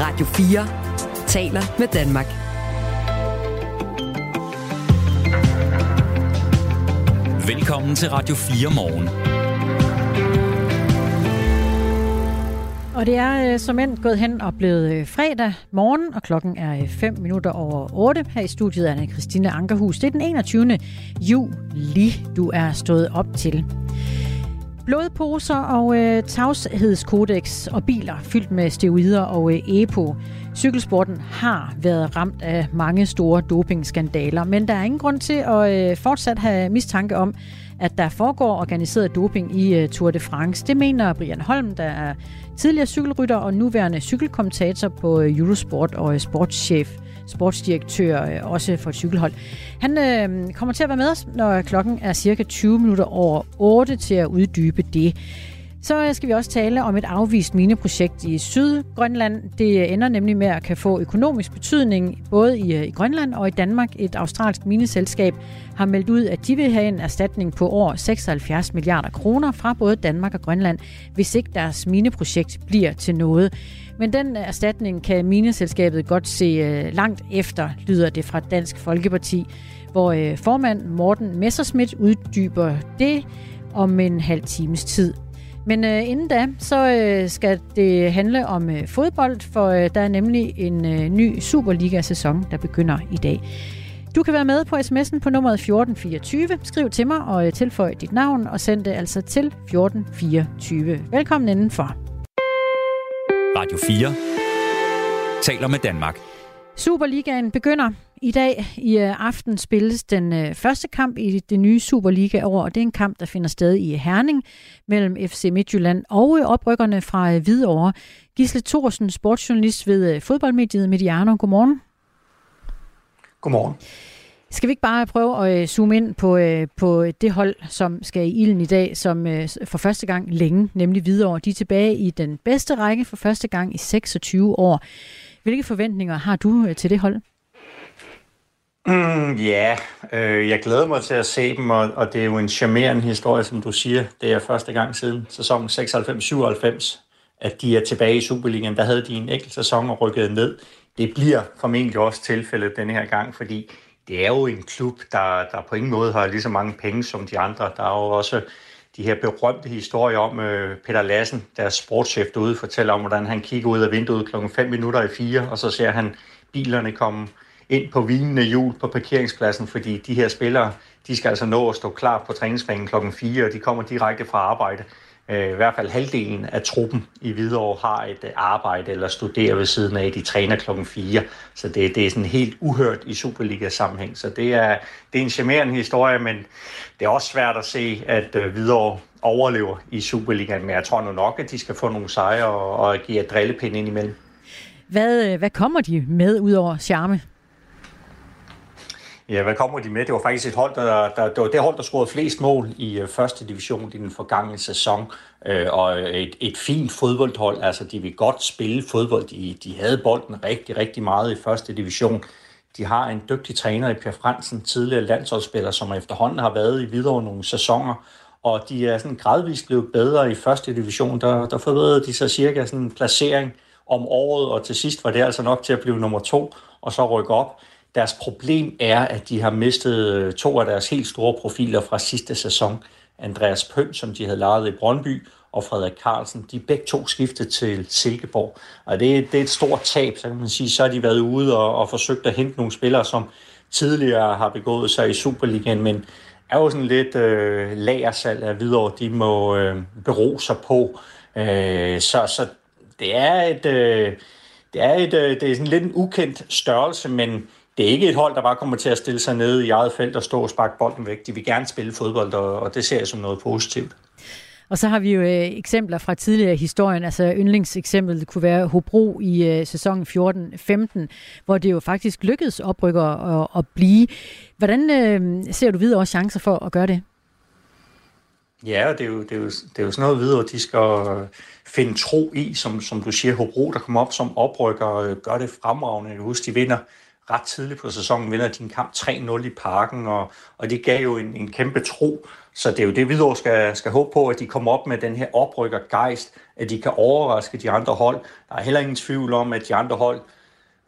Radio 4 taler med Danmark. Velkommen til Radio 4 morgen. Og det er øh, som end gået hen og blevet øh, fredag morgen, og klokken er 5 øh, minutter over 8. Her i studiet er Christine Ankerhus. Det er den 21. juli, du er stået op til. Blodposer og øh, tavshedskodex og biler fyldt med steroider og øh, EPO. Cykelsporten har været ramt af mange store dopingskandaler, men der er ingen grund til at øh, fortsat have mistanke om, at der foregår organiseret doping i øh, Tour de France. Det mener Brian Holm, der er tidligere cykelrytter og nuværende cykelkommentator på øh, Eurosport og øh, sportschef sportsdirektør øh, også for et cykelhold. Han øh, kommer til at være med os, når klokken er cirka 20 minutter over 8 til at uddybe det. Så øh, skal vi også tale om et afvist mineprojekt i Sydgrønland. Det øh, ender nemlig med at kan få økonomisk betydning både i, i Grønland og i Danmark. Et australsk mineselskab har meldt ud, at de vil have en erstatning på over 76 milliarder kroner fra både Danmark og Grønland, hvis ikke deres mineprojekt bliver til noget. Men den erstatning kan mineselskabet godt se øh, langt efter, lyder det fra Dansk Folkeparti, hvor øh, formand Morten Messerschmidt uddyber det om en halv times tid. Men øh, inden da, så øh, skal det handle om øh, fodbold, for øh, der er nemlig en øh, ny Superliga-sæson, der begynder i dag. Du kan være med på sms'en på nummeret 1424. Skriv til mig og øh, tilføj dit navn og send det altså til 1424. Velkommen indenfor. Radio 4 taler med Danmark. Superligaen begynder i dag. I øh, aften spilles den øh, første kamp i det nye Superliga-år, og det er en kamp, der finder sted i Herning mellem FC Midtjylland og øh, oprykkerne fra Hvidovre. Gisle Thorsen, sportsjournalist ved fodboldmediet Mediano. Godmorgen. Godmorgen. Skal vi ikke bare prøve at øh, zoome ind på, øh, på det hold, som skal i ilden i dag, som øh, for første gang længe, nemlig Hvidovre. De er tilbage i den bedste række for første gang i 26 år. Hvilke forventninger har du til det hold? Mm, ja, øh, jeg glæder mig til at se dem, og, og det er jo en charmerende historie, som du siger. Det er første gang siden sæsonen 96-97, at de er tilbage i Superligaen. Der havde de en enkelt sæson og rykket ned. Det bliver formentlig også tilfældet denne her gang, fordi det er jo en klub, der, der på ingen måde har lige så mange penge som de andre. Der er jo også de her berømte historier om øh, Peter Lassen, deres sportschef derude, fortæller om, hvordan han kigger ud af vinduet klokken 5 minutter i 4, og så ser han bilerne komme ind på vinende hjul på parkeringspladsen, fordi de her spillere, de skal altså nå at stå klar på træningsbanen klokken 4, og de kommer direkte fra arbejde. Øh, I hvert fald halvdelen af truppen i Hvidovre har et øh, arbejde eller studerer ved siden af, de træner klokken 4. Så det, det er sådan helt uhørt i Superliga-sammenhæng. Så det er, det er en charmerende historie, men det er også svært at se, at øh, Hvidovre overlever i Superligaen. Men jeg tror nu nok, at de skal få nogle sejre og, og give drillepind ind imellem. Hvad, øh, hvad kommer de med ud over charme? Ja, hvad kommer de med? Det var faktisk et hold, der, der, det var det hold, der scorede flest mål i øh, første division i den forgangne sæson. Uh, og et, et fint fodboldhold. Altså, de vil godt spille fodbold. De, de havde bolden rigtig, rigtig meget i første division. De har en dygtig træner i Per Fransen, tidligere landsholdsspiller, som efterhånden har været i videre nogle sæsoner. Og de er sådan gradvist blevet bedre i første division. Der, der forbedrede de sig cirka sådan en placering om året, og til sidst var det altså nok til at blive nummer to, og så rykke op. Deres problem er, at de har mistet øh, to af deres helt store profiler fra sidste sæson. Andreas Pøn, som de havde lejet i Brøndby, og Frederik Carlsen, de er begge to skiftet til Silkeborg. Og det, det er et stort tab, så kan man sige. Så har de været ude og, og forsøgt at hente nogle spillere, som tidligere har begået sig i Superligaen, men er jo sådan lidt øh, lagersalg af videre, de må øh, bero sig på. Øh, så, så det er et, øh, det er et, øh, det er sådan lidt en ukendt størrelse, men det er ikke et hold, der bare kommer til at stille sig ned i eget felt og stå og sparke bolden væk. De vil gerne spille fodbold, og, og det ser jeg som noget positivt. Og så har vi jo øh, eksempler fra tidligere historien. Altså yndlingseksemplet kunne være Hobro i øh, sæsonen 14-15, hvor det jo faktisk lykkedes oprykker at, at blive. Hvordan øh, ser du videre også chancer for at gøre det? Ja, det er jo, det er jo, det er jo sådan noget videre, de skal finde tro i, som, som du siger, Hobro, der kommer op som oprykker, øh, gør det fremragende. Jeg husker, de vinder ret tidligt på sæsonen, vinder din kamp 3-0 i parken, og, og det gav jo en, en kæmpe tro Så det er jo det, Hvidovre skal, skal håbe på, at de kommer op med den her oprykker gejst, at de kan overraske de andre hold. Der er heller ingen tvivl om, at de andre hold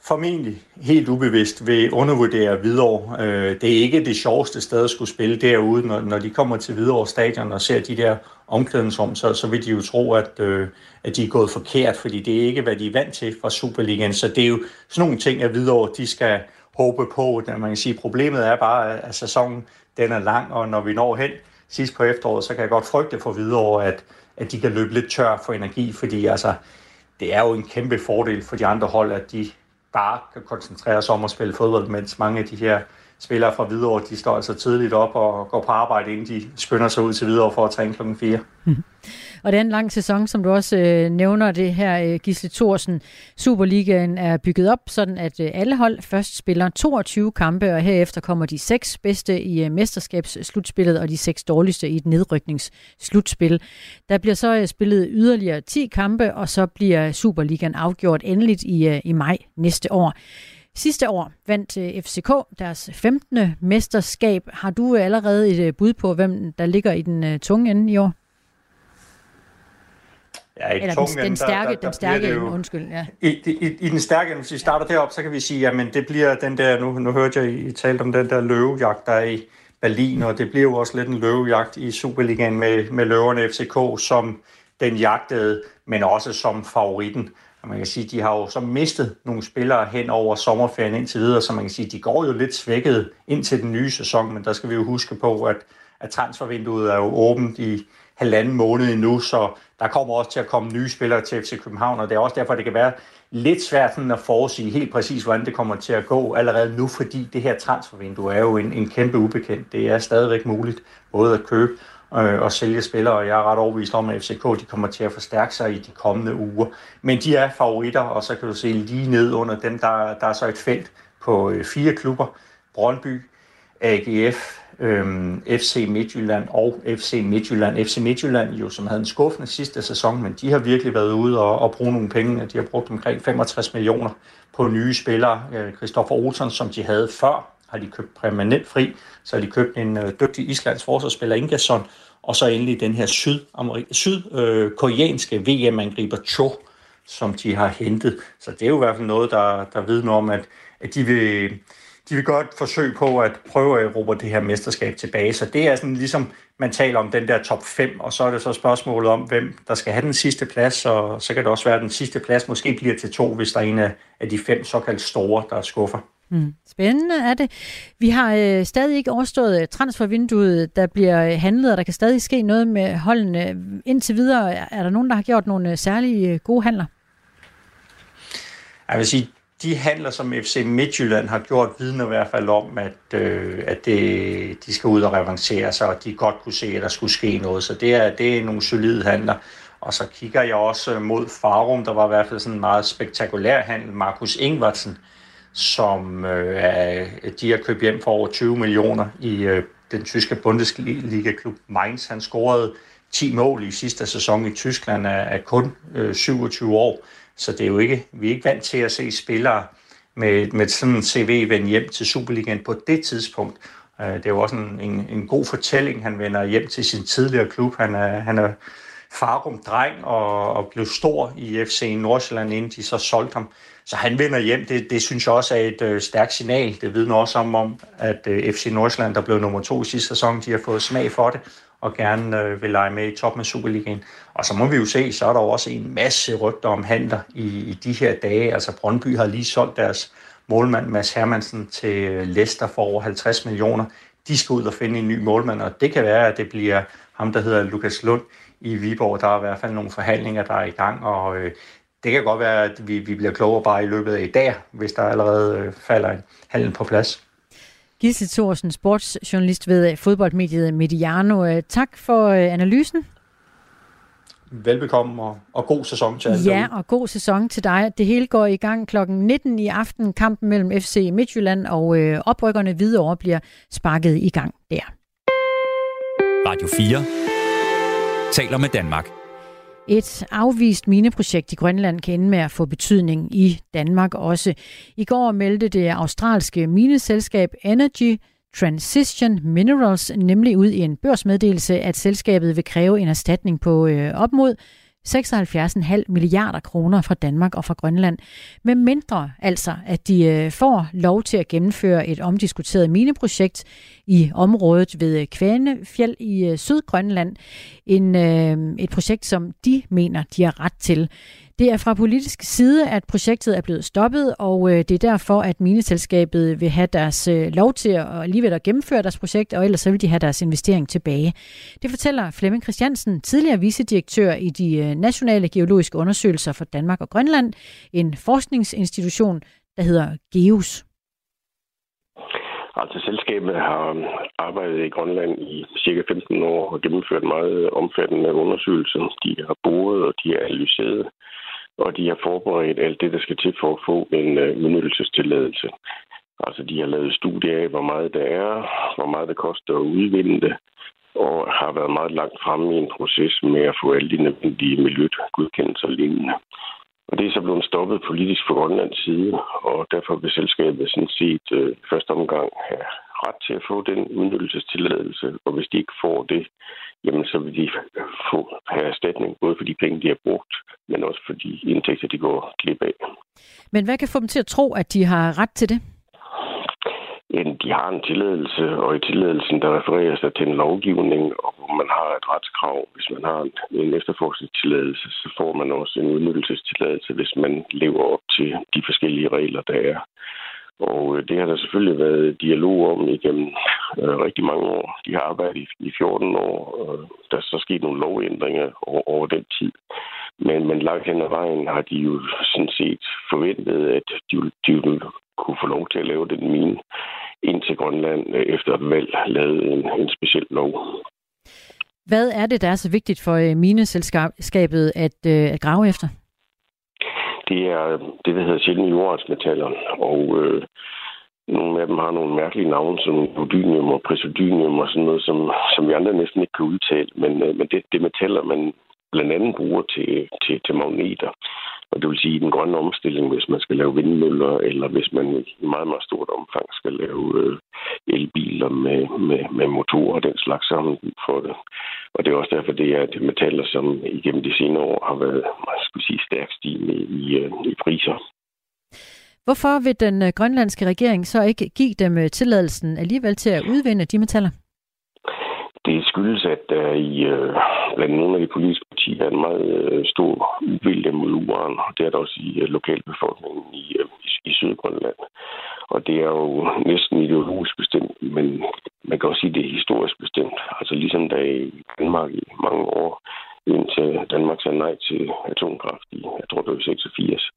formentlig helt ubevidst vil undervurdere Hvidovre. Øh, det er ikke det sjoveste sted at skulle spille derude, når, når de kommer til Hvidovre stadion og ser de der omklædningsrum, så, så vil de jo tro, at, øh, at de er gået forkert, fordi det er ikke, hvad de er vant til fra Superligaen. Så det er jo sådan nogle ting, at Hvidovre de skal håbe på. Man kan sige, problemet er bare, at sæsonen den er lang, og når vi når hen sidst på efteråret, så kan jeg godt frygte for Hvidovre, at, at de kan løbe lidt tør for energi, fordi altså, det er jo en kæmpe fordel for de andre hold, at de bare kan koncentrere sig om at spille fodbold, mens mange af de her spillere fra Hvidovre, de står altså tidligt op og går på arbejde, inden de skynder sig ud til Hvidovre for at træne kl. 4. Mm. Og det er en lang sæson, som du også øh, nævner det her, øh, Gisle Thorsen. Superligaen er bygget op, sådan at øh, alle hold først spiller 22 kampe, og herefter kommer de seks bedste i øh, mesterskabsslutspillet, og de seks dårligste i et nedrykningsslutspil. Der bliver så øh, spillet yderligere 10 kampe, og så bliver Superligaen afgjort endeligt i, øh, i maj næste år. Sidste år vandt øh, FCK deres 15. mesterskab. Har du øh, allerede et øh, bud på, hvem der ligger i den tunge ende i år? Ja, i Eller tungen, den, den stærke, der, der, den stærke jo, undskyld. Ja. I, i, I den stærke, hvis vi starter derop, så kan vi sige, at det bliver den der, nu, nu hørte jeg, I talte om den der løvejagt, der er i Berlin, og det bliver jo også lidt en løvejagt i Superligaen med, med løverne FCK som den jagtede, men også som favoritten. Og man kan sige, de har jo så mistet nogle spillere hen over sommerferien indtil videre, så man kan sige, de går jo lidt svækket ind til den nye sæson, men der skal vi jo huske på, at, at transfervinduet er jo åbent i halvanden måned endnu, så der kommer også til at komme nye spillere til FC København, og det er også derfor, det kan være lidt svært at forudsige helt præcis, hvordan det kommer til at gå allerede nu, fordi det her transfervindue er jo en, en kæmpe ubekendt. Det er stadigvæk muligt både at købe øh, og sælge spillere, og jeg er ret overbevist om, at FCK de kommer til at forstærke sig i de kommende uger. Men de er favoritter, og så kan du se lige ned under dem, der, der er så et felt på øh, fire klubber. Brøndby, AGF, øhm, FC Midtjylland og FC Midtjylland. FC Midtjylland jo, som havde en skuffende sidste sæson, men de har virkelig været ude og, og bruge nogle penge. De har brugt omkring 65 millioner på nye spillere. Øh, Olsen, som de havde før, har de købt permanent fri. Så har de købt en øh, dygtig islands forsvarsspiller, Ingersson, og så endelig den her sydkoreanske syd, øh, VM-angriber Cho, som de har hentet. Så det er jo i hvert fald noget, der, der vidner om, at, at de vil de vil godt forsøge på at prøve at erobre det her mesterskab tilbage. Så det er sådan ligesom, man taler om den der top 5, og så er det så spørgsmålet om, hvem der skal have den sidste plads, og så kan det også være, at den sidste plads måske bliver til to, hvis der er en af de fem såkaldt store, der skuffer. Mm. Spændende er det. Vi har øh, stadig ikke overstået transfervinduet, der bliver handlet, og der kan stadig ske noget med holdene. Indtil videre, er der nogen, der har gjort nogle øh, særlige øh, gode handler? Jeg vil sige, de handler, som FC Midtjylland har gjort, vidner i hvert fald om, at, øh, at det, de skal ud og revancere sig, og de godt kunne se, at der skulle ske noget. Så det er, det er nogle solide handler. Og så kigger jeg også mod Farum, der var i hvert fald sådan en meget spektakulær handel. Markus Ingvartsen, som øh, er, de har købt hjem for over 20 millioner i øh, den tyske Bundesliga-klub Mainz. Han scorede 10 mål i sidste sæson i Tyskland af, af kun øh, 27 år. Så det er jo ikke, vi er ikke vant til at se spillere med, med sådan en CV vende hjem til Superligaen på det tidspunkt. Øh, det er jo også en, en, en god fortælling. Han vender hjem til sin tidligere klub. Han er, han er farum dreng og, og blev stor i FC Nordsjælland, inden de så solgte ham. Så han vender hjem. Det, det synes jeg også er et øh, stærkt signal. Det vidner også om, om at øh, FC Nordsjælland, der blev nummer to i sidste sæson, de har fået smag for det og gerne øh, vil lege med i toppen af Superligaen. Og så må vi jo se, så er der også en masse rygter om handler i, i de her dage. Altså Brøndby har lige solgt deres målmand Mads Hermansen til øh, Leicester for over 50 millioner. De skal ud og finde en ny målmand, og det kan være, at det bliver ham, der hedder Lukas Lund i Viborg. Der er i hvert fald nogle forhandlinger, der er i gang, og øh, det kan godt være, at vi, vi bliver klogere bare i løbet af i dag, hvis der allerede øh, falder en handel på plads. Gisle Thorsen, sportsjournalist ved fodboldmediet Mediano. Øh, tak for øh, analysen. Velbekomme og, og god sæson til alle. Ja, derude. og god sæson til dig. Det hele går i gang kl. 19 i aften. Kampen mellem FC Midtjylland og øh, oprykkerne Hvidovre bliver sparket i gang der. Radio 4 taler med Danmark. Et afvist mineprojekt i Grønland kan ende med at få betydning i Danmark også. I går meldte det australske mineselskab Energy Transition Minerals nemlig ud i en børsmeddelelse, at selskabet vil kræve en erstatning på øh, op mod 76,5 milliarder kroner fra Danmark og fra Grønland, med mindre altså, at de øh, får lov til at gennemføre et omdiskuteret mineprojekt i området ved øh, Kvænefjeld i øh, Sydgrønland. En, øh, et projekt, som de mener, de har ret til. Det er fra politisk side, at projektet er blevet stoppet, og øh, det er derfor, at mineselskabet vil have deres øh, lov til at alligevel at gennemføre deres projekt, og ellers så vil de have deres investering tilbage. Det fortæller Flemming Christiansen, tidligere vicedirektør i de øh, nationale geologiske undersøgelser for Danmark og Grønland, en forskningsinstitution, der hedder GEOS. Altså selskabet har arbejdet i Grønland i cirka 15 år og gennemført meget omfattende undersøgelser. De har boret og de har analyseret og de har forberedt alt det, der skal til for at få en øh, uh, udnyttelsestilladelse. Altså, de har lavet studier af, hvor meget der er, hvor meget det koster at udvinde det, og har været meget langt fremme i en proces med at få alle de nødvendige miljøgodkendelser og lignende. Og det er så blevet stoppet politisk fra Grønlands side, og derfor vil selskabet sådan set øh, første omgang have ret til at få den udnyttelsestilladelse, og hvis de ikke får det, jamen så vil de få have erstatning, både for de penge, de har brugt, men også for de indtægter, de går glip af. Men hvad kan få dem til at tro, at de har ret til det? Jamen, de har en tilladelse, og i tilladelsen, der refererer sig til en lovgivning, og hvor man har et retskrav. Hvis man har en efterforskningstilladelse, så får man også en udnyttelsestilladelse, hvis man lever op til de forskellige regler, der er. Og øh, det har der selvfølgelig været dialog om igennem øh, rigtig mange år. De har arbejdet i, i 14 år, og der er så sket nogle lovændringer over, over den tid. Men, men langt hen ad vejen har de jo sådan set forventet, at de, de ville kunne få lov til at lave den mine indtil Grønland øh, efter et valg lavede en, en speciel lov. Hvad er det, der er så vigtigt for øh, mineselskabet at, øh, at grave efter? Det er øh, det, der hedder sjældne jordartsmetaller, og øh, nogle af dem har nogle mærkelige navne, som neodymium og prisodymium og sådan noget, som, som vi andre næsten ikke kan udtale. Men, øh, men det, det metaller, man blandt andet bruger til, til, til magneter. Og det vil sige, den grønne omstilling, hvis man skal lave vindmøller, eller hvis man i meget, meget stort omfang skal lave øh, elbiler med, med, med motorer og den slags sammen for det. Og det er også derfor, det er at metaller, som igennem de senere år har været skal sige, stærkt stigende i, øh, i priser. Hvorfor vil den øh, grønlandske regering så ikke give dem øh, tilladelsen alligevel til at udvinde de metaller? Det skyldes, at der i øh, blandt nogle af de politiske partier er en meget øh, stor uvilje mod uran, og det er der også i øh, lokalbefolkningen i, øh, i, i Sydgrønland. Og det er jo næsten ideologisk bestemt, men man kan også sige, at det er historisk bestemt. Altså ligesom der i Danmark i mange år, indtil Danmark sagde nej til atomkraft i, jeg tror det var 86,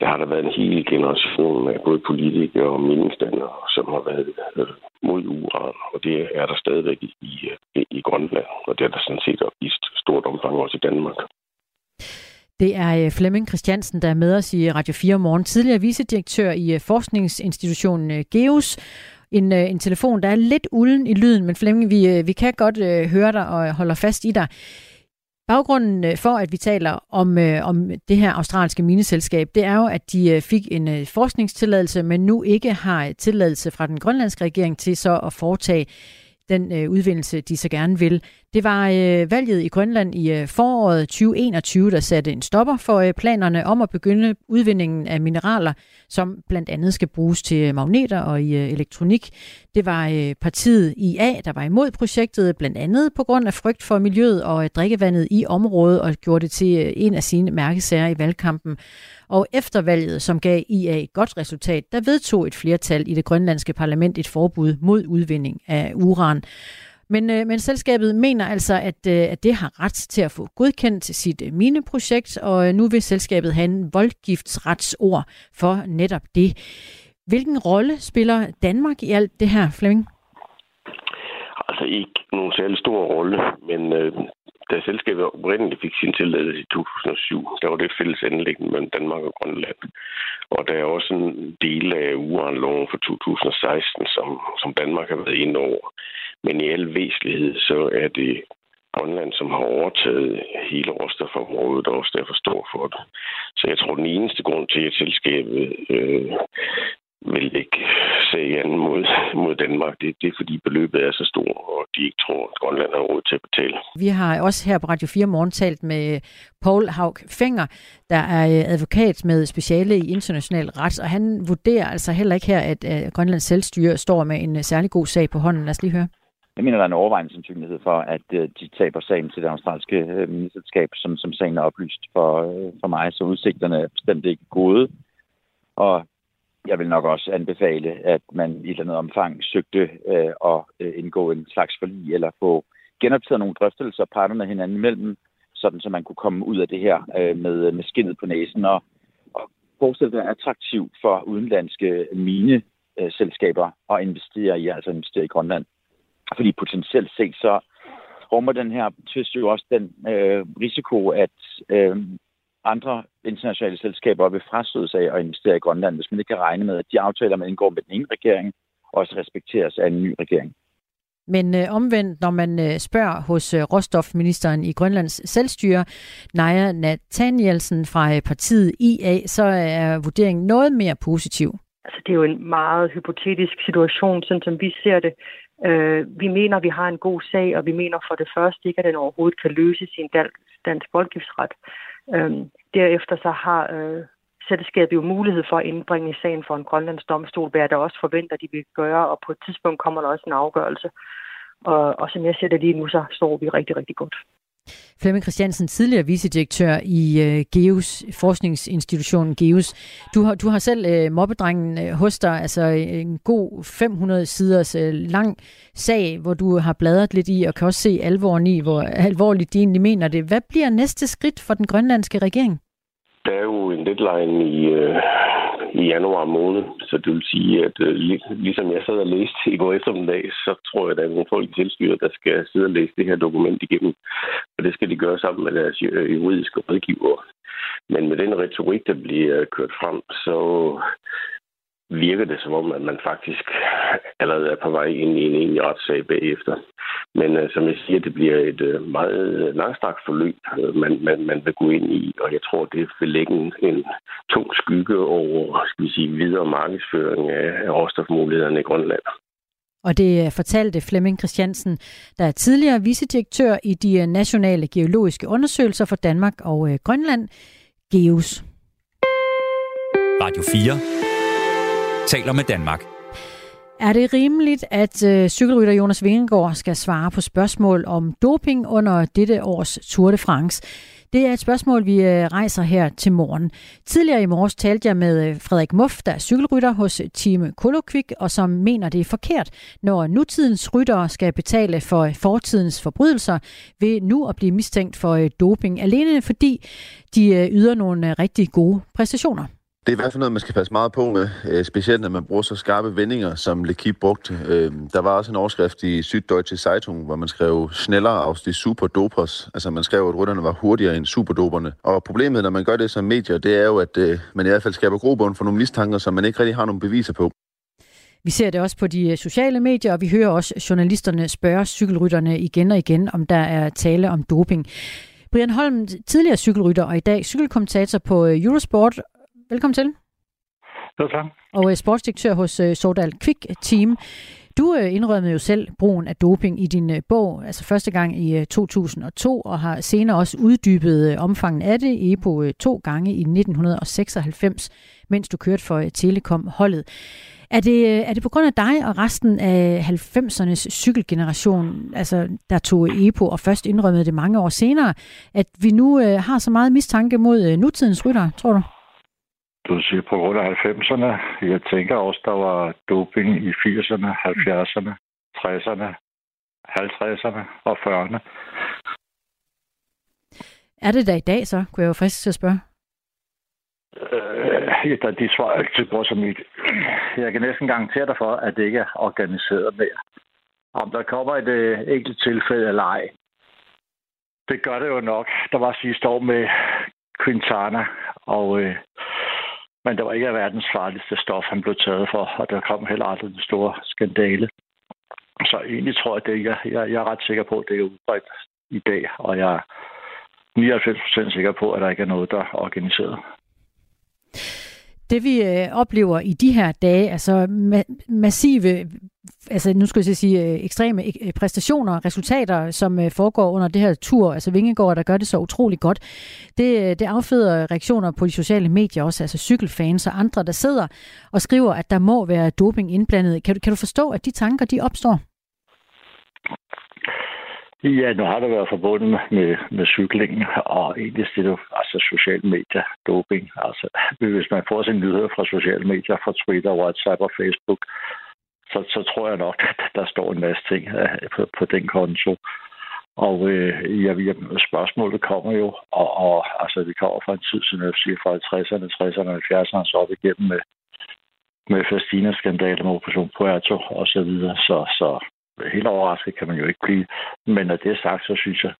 der har der været en hel generation af både politikere og meningsdannere, som har været øh, mod uran, og det er der stadigvæk i, i, øh, i Grønland, og det er der sådan set i stort omfang også i Danmark. Det er øh, Flemming Christiansen, der er med os i Radio 4 morgen. Tidligere vicedirektør i øh, forskningsinstitutionen GEOS. En, en telefon, der er lidt ulden i lyden, men Flemming, vi, vi kan godt høre dig og holder fast i dig. Baggrunden øh, for, at vi taler om, øh, om det her australske mineselskab, det er jo, at de øh, fik en øh, forskningstilladelse, men nu ikke har øh, tilladelse fra den grønlandske regering til så at foretage den øh, udvindelse, de så gerne vil. Det var øh, valget i Grønland i øh, foråret 2021, der satte en stopper for øh, planerne om at begynde udvindingen af mineraler, som blandt andet skal bruges til øh, magneter og i øh, elektronik. Det var øh, partiet IA, der var imod projektet, blandt andet på grund af frygt for miljøet og øh, drikkevandet i området, og gjorde det til øh, en af sine mærkesager i valgkampen. Og efter valget, som gav IA et godt resultat, der vedtog et flertal i det grønlandske parlament et forbud mod udvinding af uran. Men, øh, men selskabet mener altså, at, øh, at det har ret til at få godkendt sit øh, mineprojekt, og øh, nu vil selskabet have en voldgiftsretsord for netop det. Hvilken rolle spiller Danmark i alt det her, Flemming? Altså ikke nogen særlig stor rolle, men øh, da selskabet oprindeligt fik sin tilladelse i 2007, der var det et fælles anlæggende mellem Danmark og Grønland. Og der er også en del af uranloven for 2016, som, som Danmark har været inde over. Men i al væsentlighed, så er det Grønland, som har overtaget hele råstofområdet og også derfor står for det. Så jeg tror, den eneste grund til, at selskabet øh, vil ikke sag an mod, mod Danmark. Det, det er fordi beløbet er så stort, og de ikke tror, at Grønland har råd til at betale. Vi har også her på Radio 4 morgen talt med Paul Haug Fenger, der er øh, advokat med speciale i international ret, og han vurderer altså heller ikke her, at øh, Grønlands selvstyre står med en øh, særlig god sag på hånden. Lad os lige høre. Jeg mener, der er en overvejende sandsynlighed for, at øh, de taber sagen til det australske øh, ministerskab, som, som sagen er oplyst for, øh, for mig, så udsigterne er bestemt ikke gode. Og jeg vil nok også anbefale, at man i et eller andet omfang søgte øh, at indgå en slags forlig eller få genoptaget nogle drøftelser parterne hinanden imellem, sådan så man kunne komme ud af det her øh, med, med skinnet på næsen og, og fortsætte være attraktiv for udenlandske mineselskaber at investere i, altså investere i Grønland. Fordi potentielt set så rummer den her tvist jo også den øh, risiko, at øh, andre internationale selskaber vil frastøde sig at investere i Grønland, hvis man ikke kan regne med, at de aftaler, man indgår med den ene regering, også respekteres af en ny regering. Men øh, omvendt, når man øh, spørger hos øh, råstofministeren i Grønlands selvstyre, Naja Nathanielsen fra øh, partiet IA, så er vurderingen noget mere positiv. Altså, det er jo en meget hypotetisk situation, sådan som vi ser det. Øh, vi mener, vi har en god sag, og vi mener for det første ikke, at den overhovedet kan løses i en dansk, voldgiftsret. Øh, derefter så har øh, selskabet jo mulighed for at indbringe sagen for en grønlands domstol, hvad jeg da også forventer, at de vil gøre, og på et tidspunkt kommer der også en afgørelse. Og, og som jeg ser det lige nu, så står vi rigtig, rigtig godt. Flemming Christiansen, tidligere vicedirektør i øh, uh, GEOS, forskningsinstitutionen GEOS. Du har, du har selv uh, mobbedrengen uh, hos dig, altså en god 500 siders uh, lang sag, hvor du har bladret lidt i og kan også se alvoren i, hvor alvorligt de egentlig mener det. Hvad bliver næste skridt for den grønlandske regering? Der er jo en deadline i, øh, i januar måned, så det vil sige, at øh, ligesom jeg sad og læste i går eftermiddag, så tror jeg, at der er nogle folk i tilstyret, der skal sidde og læse det her dokument igennem. Og det skal de gøre sammen med deres juridiske rådgiver. Men med den retorik, der bliver kørt frem, så virker det som om, at man faktisk allerede er på vej ind i en egentlig retssag bagefter. Men uh, som jeg siger, det bliver et uh, meget langstrakt forløb, uh, man, man, man vil gå ind i, og jeg tror, det vil lægge en, en tung skygge over skal vi sige, videre markedsføring af, af råstofmulighederne i Grønland. Og det fortalte Flemming Christiansen, der er tidligere vicedirektør i de nationale geologiske undersøgelser for Danmark og Grønland, GEOS. Radio 4 taler med Danmark. Er det rimeligt, at øh, cykelrytter Jonas Vingegaard skal svare på spørgsmål om doping under dette års Tour de France? Det er et spørgsmål, vi øh, rejser her til morgen. Tidligere i morges talte jeg med øh, Frederik Muff, der er cykelrytter hos øh, Team Kolokvik, og som mener, det er forkert, når nutidens ryttere skal betale for øh, fortidens forbrydelser ved nu at blive mistænkt for øh, doping, alene fordi de øh, yder nogle rigtig gode præstationer. Det er i hvert fald noget, man skal passe meget på med, øh, specielt når man bruger så skarpe vendinger, som Lekip brugte. Øh, der var også en overskrift i Süddeutsche Zeitung, hvor man skrev sneller aus de superdopers. Altså man skrev, at rytterne var hurtigere end superdoperne. Og problemet, når man gør det som medier, det er jo, at øh, man i hvert fald skaber grobund for nogle mistanker, som man ikke rigtig har nogle beviser på. Vi ser det også på de øh, sociale medier, og vi hører også journalisterne spørge cykelrytterne igen og igen, om der er tale om doping. Brian Holm, tidligere cykelrytter og i dag cykelkommentator på øh, Eurosport, Velkommen til. Jo, tak. Og øh, sportsdirektør hos uh, Sordal Quick Team. Du uh, indrømmede jo selv brugen af doping i din bog, altså første gang i uh, 2002, og har senere også uddybet omfangen af det, EPO to gange i 1996, mens du kørte for Telekom-holdet. Er det, er det på grund af dig og resten af 90'ernes cykelgeneration, altså der tog EPO og først indrømmede det mange år senere, at vi nu har så meget mistanke mod nutidens rytter, tror du? Du siger på grund af 90'erne. Jeg tænker også, der var doping i 80'erne, 70'erne, 60'erne, 50'erne og 40'erne. Er det der i dag så, kunne jeg jo frisk til at spørge? Øh, ja, de svarer altid på som mit. Jeg kan næsten garantere dig for, at det ikke er organiseret mere. Om der kommer et øh, enkelt tilfælde eller ej, det gør det jo nok. Der var sidste år med Quintana, og øh, men det var ikke verdens farligste stof, han blev taget for, og der kom heller aldrig den store skandale. Så egentlig tror jeg, at jeg, jeg, jeg er ret sikker på, at det er udbredt i dag, og jeg er 99% sikker på, at der ikke er noget, der er organiseret. Det vi øh, oplever i de her dage, altså ma- massive, altså nu skal jeg sige øh, ekstreme øh, præstationer, resultater, som øh, foregår under det her tur, altså Vingegård, der gør det så utrolig godt, det, det afføder reaktioner på de sociale medier også, altså cykelfans og andre, der sidder og skriver, at der må være doping indblandet. Kan du, kan du forstå, at de tanker, de opstår? Ja, nu har det været forbundet med, med cykling, og egentlig det er altså sociale medier, doping. Altså, hvis man får sin nyheder fra sociale medier, fra Twitter, WhatsApp og Facebook, så, så tror jeg nok, at der står en masse ting øh, på, på den konto. Og øh, ja, spørgsmålet kommer jo, og, og altså, vi kommer fra en tid, som jeg siger, fra 50'erne, 60'erne, 70'erne, så op igennem med, med Fastina-skandalen med Operation Puerto og så videre. Så, så helt overrasket kan man jo ikke blive. Men når det er sagt, så synes jeg,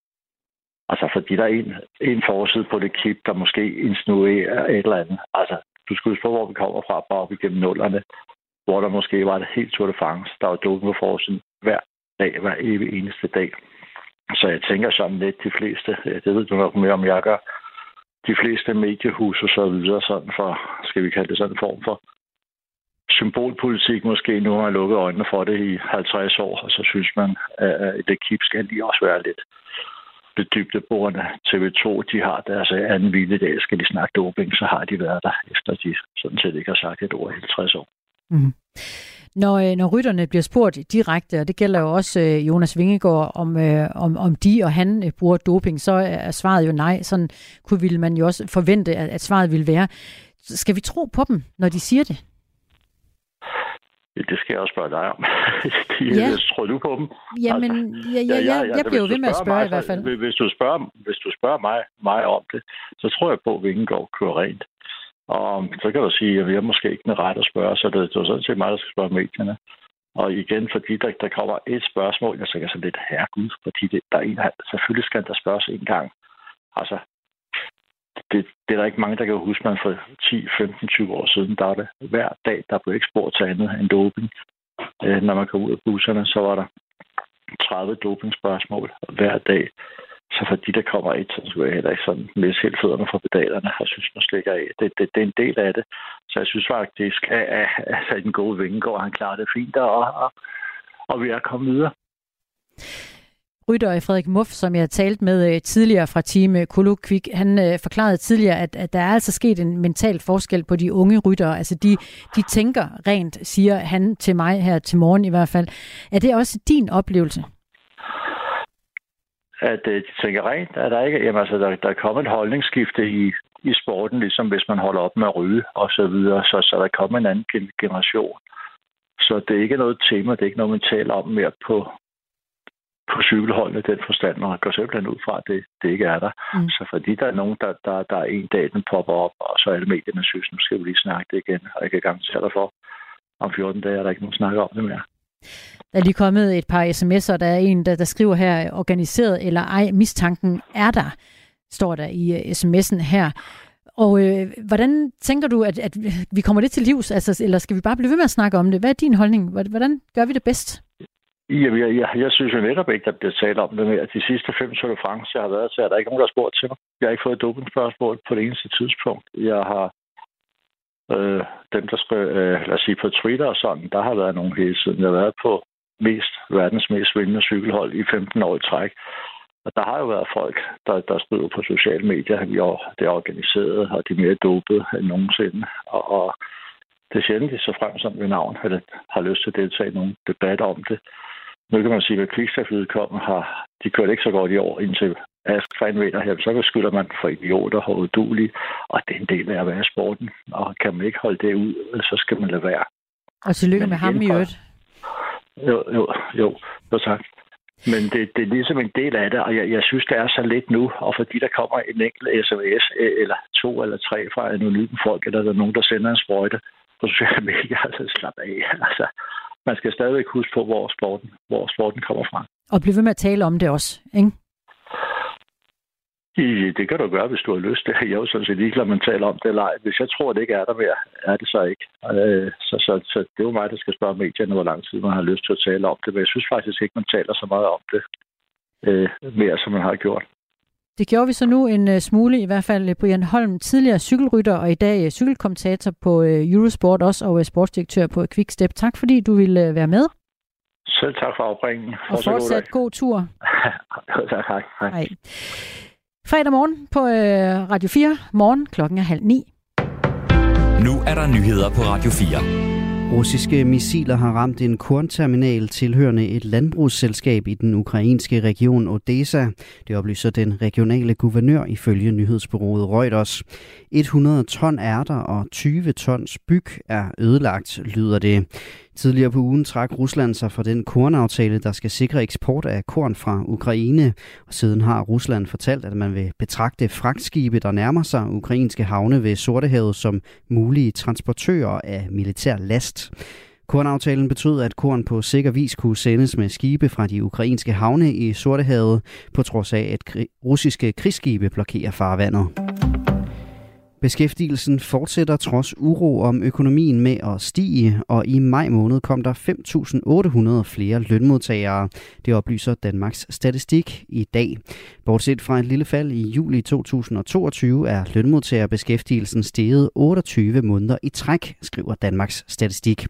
altså fordi der er en, en forside på det klip, der måske insinuerer et eller andet. Altså, du skal huske på, hvor vi kommer fra, bare op igennem nullerne, hvor der måske var et helt Tour de France, der var dukket på forsiden hver dag, hver evig eneste dag. Så jeg tænker sådan lidt, de fleste, øh, det ved du nok mere om, jeg gør, de fleste mediehus og så videre, sådan for, skal vi kalde det sådan en form for symbolpolitik måske. Nu har man lukket øjnene for det i 50 år, og så synes man, at det kip skal lige også være lidt lidt dybdeborende. TV2, de har deres anden hviledag. Skal de snakke doping, så har de været der, efter de sådan set ikke har sagt et ord i 50 år. Mm. Når, øh, når rytterne bliver spurgt direkte, og det gælder jo også øh, Jonas Vingegaard, om, øh, om, om de og han bruger doping, så er svaret jo nej. Sådan kunne ville man jo også forvente, at, at svaret ville være. Skal vi tro på dem, når de siger det? Det skal jeg også spørge dig om. ja. Tror du på dem? Jamen, altså, ja, ja, ja, jeg, jeg, jeg bliver jo ved med at spørge mig, i hvert fald. Hvis du spørger, hvis du spørger mig, mig om det, så tror jeg på, at Vingegaard kører rent. Og så kan du sige, at vi er måske ikke den ret at spørge, så det, det er sådan set mig, der skal spørge medierne. Og igen, fordi der, der kommer et spørgsmål, jeg tænker så lidt, herregud, fordi det, der er en, selvfølgelig skal der spørges en gang. Altså, det, det er der ikke mange, der kan huske, man for 10, 15, 20 år siden, der var det hver dag, der blev ikke spurgt til andet end doping. Øh, når man kom ud af busserne, så var der 30 dopingspørgsmål hver dag. Så for de, der kommer ind, så skulle jeg heller ikke sådan misse helt fødderne fra pedalerne. har synes, man slikker af. Det, det, det, er en del af det. Så jeg synes faktisk, at, at, at den gode Vingegaard, han klarer det fint, og, og, og vi er kommet videre rytter Frederik Muff, som jeg talte med øh, tidligere fra team Kolokvik, han øh, forklarede tidligere, at, at der er altså sket en mental forskel på de unge ryttere. Altså de, de tænker rent, siger han til mig her til morgen i hvert fald. Er det også din oplevelse? At øh, de tænker rent, er der ikke? Jamen altså, der, der er kommet et holdningsskifte i, i sporten, ligesom hvis man holder op med at ryge og så videre. Så, så der er kommet en anden generation. Så det er ikke noget tema, det er ikke noget, man taler om mere på, på cykelholdene den forstand, man går simpelthen ud fra, at det, det ikke er der. Mm. Så fordi der er nogen, der, der, der er en dag, den popper op, og så alle medierne synes, nu skal vi lige snakke det igen, og jeg kan garantere dig for, om 14 dage er der ikke nogen snak om det mere. Der er lige kommet et par sms'er, der er en, der, der skriver her, organiseret eller ej, mistanken er der, står der i uh, sms'en her. Og øh, hvordan tænker du, at, at vi kommer det til livs, altså, eller skal vi bare blive ved med at snakke om det? Hvad er din holdning? Hvordan gør vi det bedst? Jamen, jeg, jeg, jeg synes jo netop ikke, at det bliver talt om det mere. De sidste fem Tour de France, jeg har været til, er der ikke nogen, der har spurgt til mig. Jeg har ikke fået et dopingspørgsmål på det eneste tidspunkt. Jeg har øh, dem, der skal, øh, lad os sige, på Twitter og sådan, der har været nogen hele tiden. Jeg har været på mest, verdens mest vindende cykelhold i 15 år i træk. Og der har jo været folk, der, der skriver på sociale medier, at det er organiseret, og de er mere dopet end nogensinde. Og, og det er sjældent, de så frem som ved navn, at har lyst til at deltage i nogle debatter om det. Nu kan man sige, at Quickstep udkommer har, de kørte ikke så godt i år indtil Ask vinder her, så beskylder man for idioter og udulige, og det er en del af at være sporten. Og kan man ikke holde det ud, så skal man lade være. Og tillykke med ham i øvrigt. Jo, jo, jo, så sagt. Men det, det er ligesom en del af det, og jeg, jeg synes, det er så lidt nu, og fordi der kommer en enkelt sms, eller to eller tre fra anonyme folk, eller der er nogen, der sender en sprøjte på sociale medier, altså slap af. Altså, man skal stadigvæk huske på, hvor sporten, hvor sporten kommer fra. Og blive ved med at tale om det også, ikke? Det kan du gøre, hvis du har lyst. Det er jo sådan set ligeglad, man taler om det eller ej. Hvis jeg tror, det ikke er der mere, er det så ikke. Øh, så, så, så det er jo mig, der skal spørge medierne, hvor lang tid man har lyst til at tale om det. Men jeg synes faktisk ikke, man taler så meget om det øh, mere, som man har gjort. Det gjorde vi så nu en uh, smule, i hvert fald Brian Holm, tidligere cykelrytter og i dag uh, cykelkommentator på Eurosport også, og sportsdirektør på Quickstep. Tak fordi du ville være med. Selv tak for opringen. Og fortsat god, god tur. tak, hej. hej. Fredag morgen på Radio 4. Morgen klokken er halv ni. Nu er der nyheder på Radio 4. Russiske missiler har ramt en kornterminal tilhørende et landbrugsselskab i den ukrainske region Odessa. Det oplyser den regionale guvernør ifølge nyhedsbureauet Reuters. 100 ton ærter og 20 tons byg er ødelagt, lyder det. Tidligere på ugen trak Rusland sig fra den kornaftale, der skal sikre eksport af korn fra Ukraine. Og siden har Rusland fortalt, at man vil betragte fragtskibe, der nærmer sig ukrainske havne ved Sortehavet som mulige transportører af militær last. Kornaftalen betød, at korn på sikker vis kunne sendes med skibe fra de ukrainske havne i Sortehavet, på trods af, at russiske krigsskibe blokerer farvandet. Beskæftigelsen fortsætter trods uro om økonomien med at stige, og i maj måned kom der 5.800 flere lønmodtagere. Det oplyser Danmarks Statistik i dag. Bortset fra et lille fald i juli 2022 er lønmodtagerbeskæftigelsen steget 28 måneder i træk, skriver Danmarks Statistik.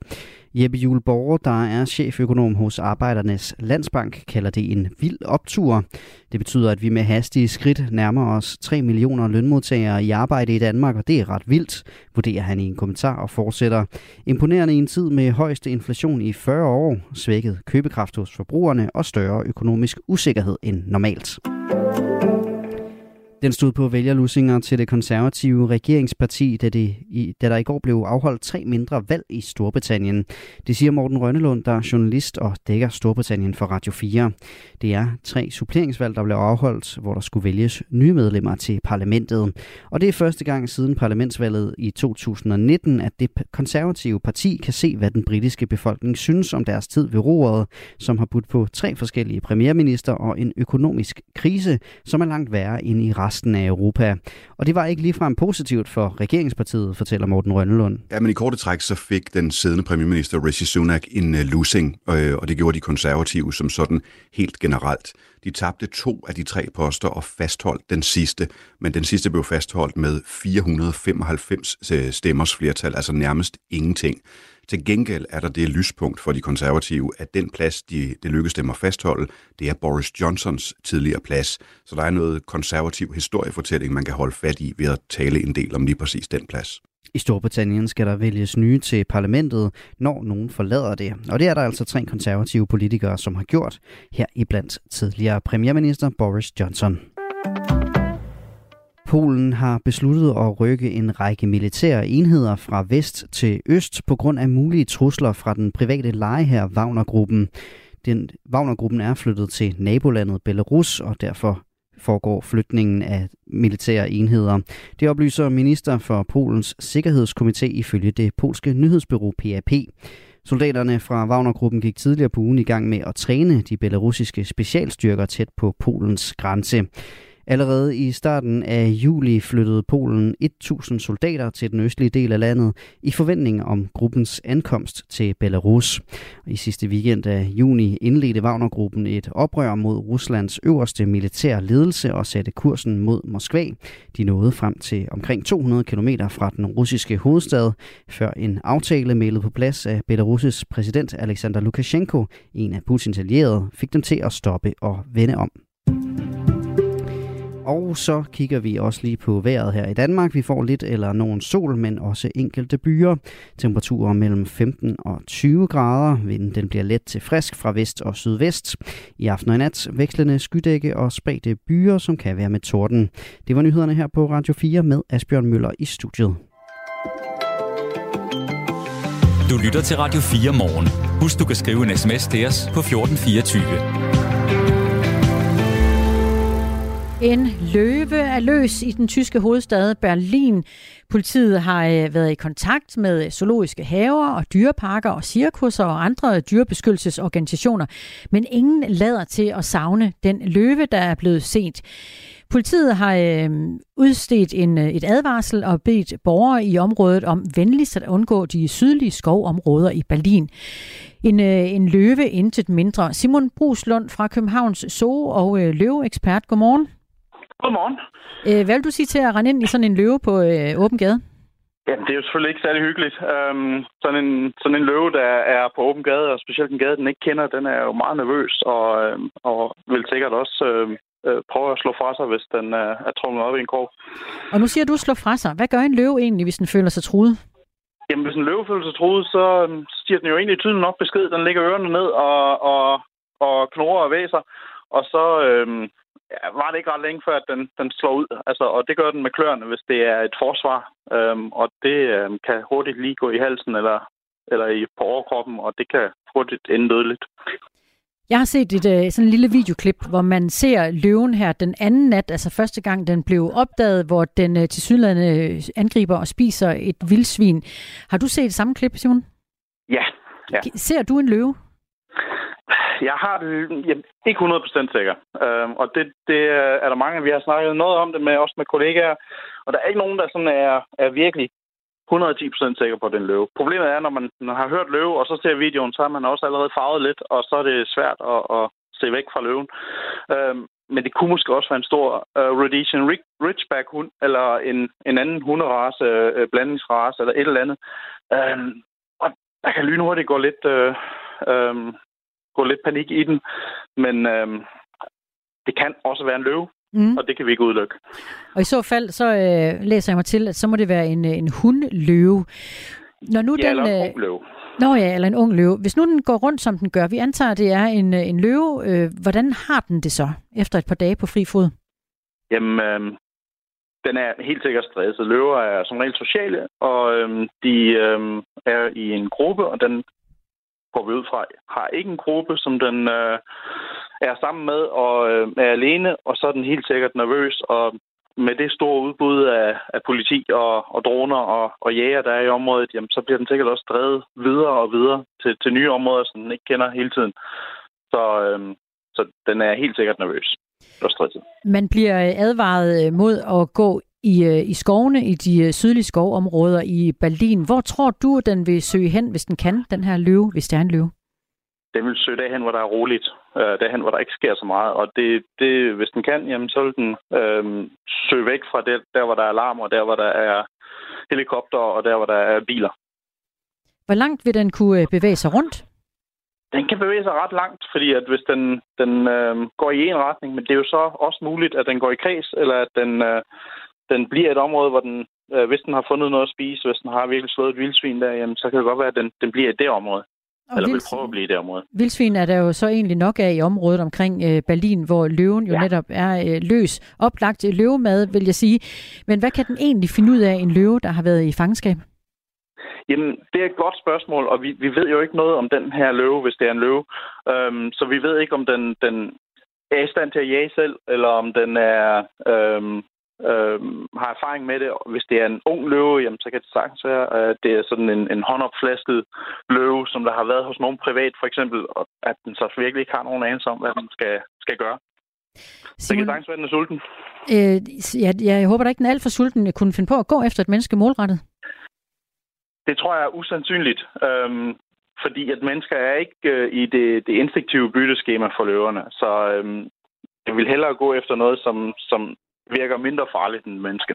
Jeppe Juhl Borger, der er cheføkonom hos Arbejdernes Landsbank, kalder det en vild optur. Det betyder, at vi med hastige skridt nærmer os 3 millioner lønmodtagere i arbejde i Danmark, og det er ret vildt, vurderer han i en kommentar og fortsætter. Imponerende i en tid med højeste inflation i 40 år, svækket købekraft hos forbrugerne og større økonomisk usikkerhed end normalt. Den stod på vælgerlussinger til det konservative regeringsparti, da, det i, da der i går blev afholdt tre mindre valg i Storbritannien. Det siger Morten Rønnelund, der er journalist og dækker Storbritannien for Radio 4. Det er tre suppleringsvalg, der blev afholdt, hvor der skulle vælges nye medlemmer til parlamentet. Og det er første gang siden parlamentsvalget i 2019, at det konservative parti kan se, hvad den britiske befolkning synes om deres tid ved roret, som har budt på tre forskellige premierminister og en økonomisk krise, som er langt værre end i resten af Europa. Og det var ikke ligefrem positivt for regeringspartiet, fortæller Morten Rønnelund. Ja, men i korte træk så fik den siddende premierminister Rishi Sunak en øh, losing, øh, og det gjorde de konservative som sådan helt generelt. De tabte to af de tre poster og fastholdt den sidste, men den sidste blev fastholdt med 495 øh, stemmers flertal, altså nærmest ingenting. Til gengæld er der det lyspunkt for de konservative, at den plads, de, det lykkedes dem at fastholde, det er Boris Johnsons tidligere plads. Så der er noget konservativ historiefortælling, man kan holde fat i ved at tale en del om lige præcis den plads. I Storbritannien skal der vælges nye til parlamentet, når nogen forlader det. Og det er der altså tre konservative politikere, som har gjort, her i blandt tidligere premierminister Boris Johnson. Polen har besluttet at rykke en række militære enheder fra vest til øst på grund af mulige trusler fra den private lejeherre Wagner-gruppen. Den Wagner-gruppen er flyttet til nabolandet Belarus, og derfor foregår flytningen af militære enheder. Det oplyser minister for Polens Sikkerhedskomité ifølge det polske nyhedsbyrå PAP. Soldaterne fra Wagner-gruppen gik tidligere på ugen i gang med at træne de belarusiske specialstyrker tæt på Polens grænse. Allerede i starten af juli flyttede Polen 1000 soldater til den østlige del af landet i forventning om gruppens ankomst til Belarus. I sidste weekend af juni indledte Wagner-gruppen et oprør mod Ruslands øverste militære ledelse og satte kursen mod Moskva. De nåede frem til omkring 200 km fra den russiske hovedstad, før en aftale mailet på plads af Belarus' præsident Alexander Lukashenko, en af Putins allierede, fik dem til at stoppe og vende om. Og så kigger vi også lige på vejret her i Danmark. Vi får lidt eller nogen sol, men også enkelte byer. Temperaturer mellem 15 og 20 grader. Vinden den bliver let til frisk fra vest og sydvest. I aften og i nat vekslende skydække og spredte byer, som kan være med torden. Det var nyhederne her på Radio 4 med Asbjørn Møller i studiet. Du lytter til Radio 4 morgen. Husk, du kan skrive en sms til os på 1424. En løve er løs i den tyske hovedstad Berlin. Politiet har øh, været i kontakt med zoologiske haver og dyreparker og cirkusser og andre dyrebeskyttelsesorganisationer, men ingen lader til at savne den løve, der er blevet set. Politiet har øh, udstedt en, øh, et advarsel og bedt borgere i området om venligst at undgå de sydlige skovområder i Berlin. En, øh, en løve intet mindre. Simon Bruslund fra Københavns Zoo og øh, løveekspert, godmorgen. Godmorgen. Øh, hvad vil du sige til at rende ind i sådan en løve på øh, åben gade? Jamen, det er jo selvfølgelig ikke særlig hyggeligt. Øhm, sådan, en, sådan en løve, der er på åben gade, og specielt en gade, den ikke kender, den er jo meget nervøs, og, øhm, og vil sikkert også øhm, øh, prøve at slå fra sig, hvis den øh, er trukket op i en krog. Og nu siger du slå fra sig. Hvad gør en løve egentlig, hvis den føler sig truet? Jamen, hvis en løve føler sig truet, så øhm, stiger den jo egentlig tydeligt nok besked. Den lægger ørerne ned og, og, og knurrer og væser. Og så ja, var det ikke ret længe før, at den, den slår ud. Altså, og det gør den med kløerne, hvis det er et forsvar. Øhm, og det øhm, kan hurtigt lige gå i halsen eller, eller i, på overkroppen, og det kan hurtigt ende dødeligt. Jeg har set et øh, sådan en lille videoklip, hvor man ser løven her den anden nat, altså første gang den blev opdaget, hvor den øh, til sydlandet angriber og spiser et vildsvin. Har du set samme klip, Simon? Ja. ja. Ser du en løve? Jeg har det jamen, ikke 100% sikker. Øhm, og det, det er der mange, vi har snakket noget om det med, også med kollegaer. Og der er ikke nogen, der sådan er, er virkelig 110% sikker på den løve. Problemet er, når man, når man har hørt løve, og så ser videoen, så har man også allerede farvet lidt, og så er det svært at, at se væk fra løven. Øhm, men det kunne måske også være en stor uh, Rhodesian Ridgeback-hund, eller en, en anden hunderace, uh, blandingsrace, eller et eller andet. Øhm, og der kan lynhurtigt gå lidt, uh, gå lidt panik i den, men um, det kan også være en løve. Mm. Og det kan vi ikke udelukke. Og i så fald, så øh, læser jeg mig til, at så må det være en, en hundløve. Når nu ja, den, eller en øh, ung løve. Nå ja, eller en ung løve. Hvis nu den går rundt, som den gør, vi antager, at det er en, øh, en løve, øh, hvordan har den det så, efter et par dage på fri fod? Jamen, øh, den er helt sikkert stresset. Løver er som regel sociale, og øh, de øh, er i en gruppe, og den går vi ud fra, har ikke en gruppe, som den øh, er sammen med og øh, er alene, og så er den helt sikkert nervøs, og med det store udbud af, af politi og, og droner og, og jæger, der er i området, jamen, så bliver den sikkert også drevet videre og videre til, til nye områder, som den ikke kender hele tiden. Så, øh, så den er helt sikkert nervøs og stresset. Man bliver advaret mod at gå i, øh, i skovene, i de øh, sydlige skovområder i Berlin. Hvor tror du, den vil søge hen, hvis den kan, den her løve, hvis det er en løve? Den vil søge derhen, hvor der er roligt. Øh, derhen, hvor der ikke sker så meget. Og det, det, hvis den kan, jamen, så vil den øh, søge væk fra det, der, hvor der er alarm, og der, hvor der er helikopter, og der, hvor der er biler. Hvor langt vil den kunne bevæge sig rundt? Den kan bevæge sig ret langt, fordi at hvis den, den øh, går i en retning, men det er jo så også muligt, at den går i kreds, eller at den, øh, den bliver et område, hvor den, øh, hvis den har fundet noget at spise, hvis den har virkelig slået et vildsvin der, jamen, så kan det godt være, at den, den bliver i det område. Og Eller vil prøve at blive i det område. Vildsvin er der jo så egentlig nok af i området omkring øh, Berlin, hvor løven jo ja. netop er øh, løs. Oplagt løvemad, vil jeg sige. Men hvad kan den egentlig finde ud af, en løve, der har været i fangenskab? Jamen, det er et godt spørgsmål, og vi, vi ved jo ikke noget om den her løve, hvis det er en løve. Øhm, så vi ved ikke, om den, den er i stand til at jage selv, eller om den er øhm, øh, har erfaring med det. Hvis det er en ung løve, jamen, så kan det sagtens være, at det er sådan en, en håndopflasket løve, som der har været hos nogen privat, for eksempel, og at den så virkelig ikke har nogen anelse om, hvad den skal, skal gøre. Simon, det kan sagtens være, den er sulten. Øh, jeg, jeg håber da ikke, den er alt for sulten kunne finde på at gå efter et menneske målrettet. Det tror jeg er usandsynligt. Øhm, fordi at mennesker er ikke øh, i det, det instinktive bytteskema for løverne. Så øhm, jeg vil hellere gå efter noget, som, som virker mindre farligt end menneske.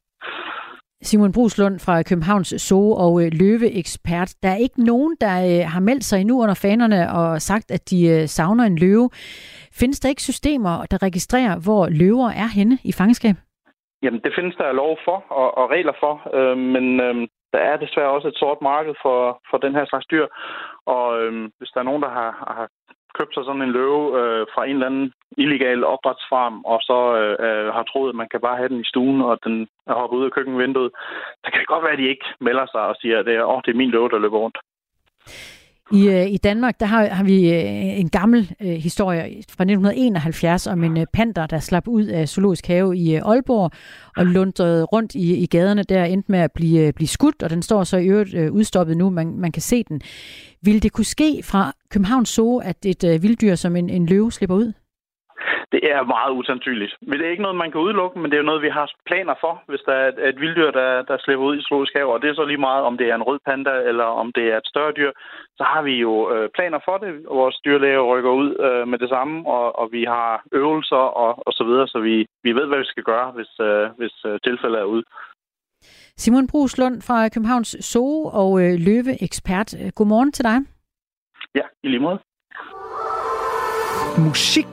Simon Bruslund fra Københavns Zoo og øh, løveekspert. Der er ikke nogen, der øh, har meldt sig endnu under fanerne og sagt, at de øh, savner en løve. Findes der ikke systemer, der registrerer, hvor løver er henne i fangenskab? Jamen, det findes der lov for og, og regler for, øh, men øh, der er desværre også et sort marked for, for den her slags dyr. Og øh, hvis der er nogen, der har, har købt sig sådan en løve øh, fra en eller anden illegal opdrætsfarm, og så øh, øh, har troet, at man kan bare have den i stuen, og den er hoppet ud af køkkenvinduet, så kan det godt være, at de ikke melder sig og siger, at det er, oh, det er min løve, der løber rundt. I, øh, I Danmark der har, har vi øh, en gammel øh, historie fra 1971 om en øh, panter, der slap ud af Zoologisk Have i øh, Aalborg og lundrede rundt i, i gaderne der, endte med at blive, øh, blive skudt, og den står så i øvrigt øh, udstoppet nu, man, man kan se den. Vil det kunne ske fra Københavns Zoo, at et øh, vilddyr som en, en løve slipper ud? Det er meget usandsynligt. Men det er ikke noget, man kan udelukke, men det er jo noget, vi har planer for, hvis der er et, et vilddyr, der, der slipper ud i zoologisk have. Og det er så lige meget, om det er en rød panda eller om det er et større dyr. Så har vi jo øh, planer for det. Vores dyrlæger rykker ud øh, med det samme, og, og vi har øvelser og, og så videre, så vi, vi ved, hvad vi skal gøre, hvis, øh, hvis øh, tilfældet er ude. Simon Bruslund fra Københavns Zoo og øh, løveekspert. Godmorgen til dig. Ja, i lige måde. Musik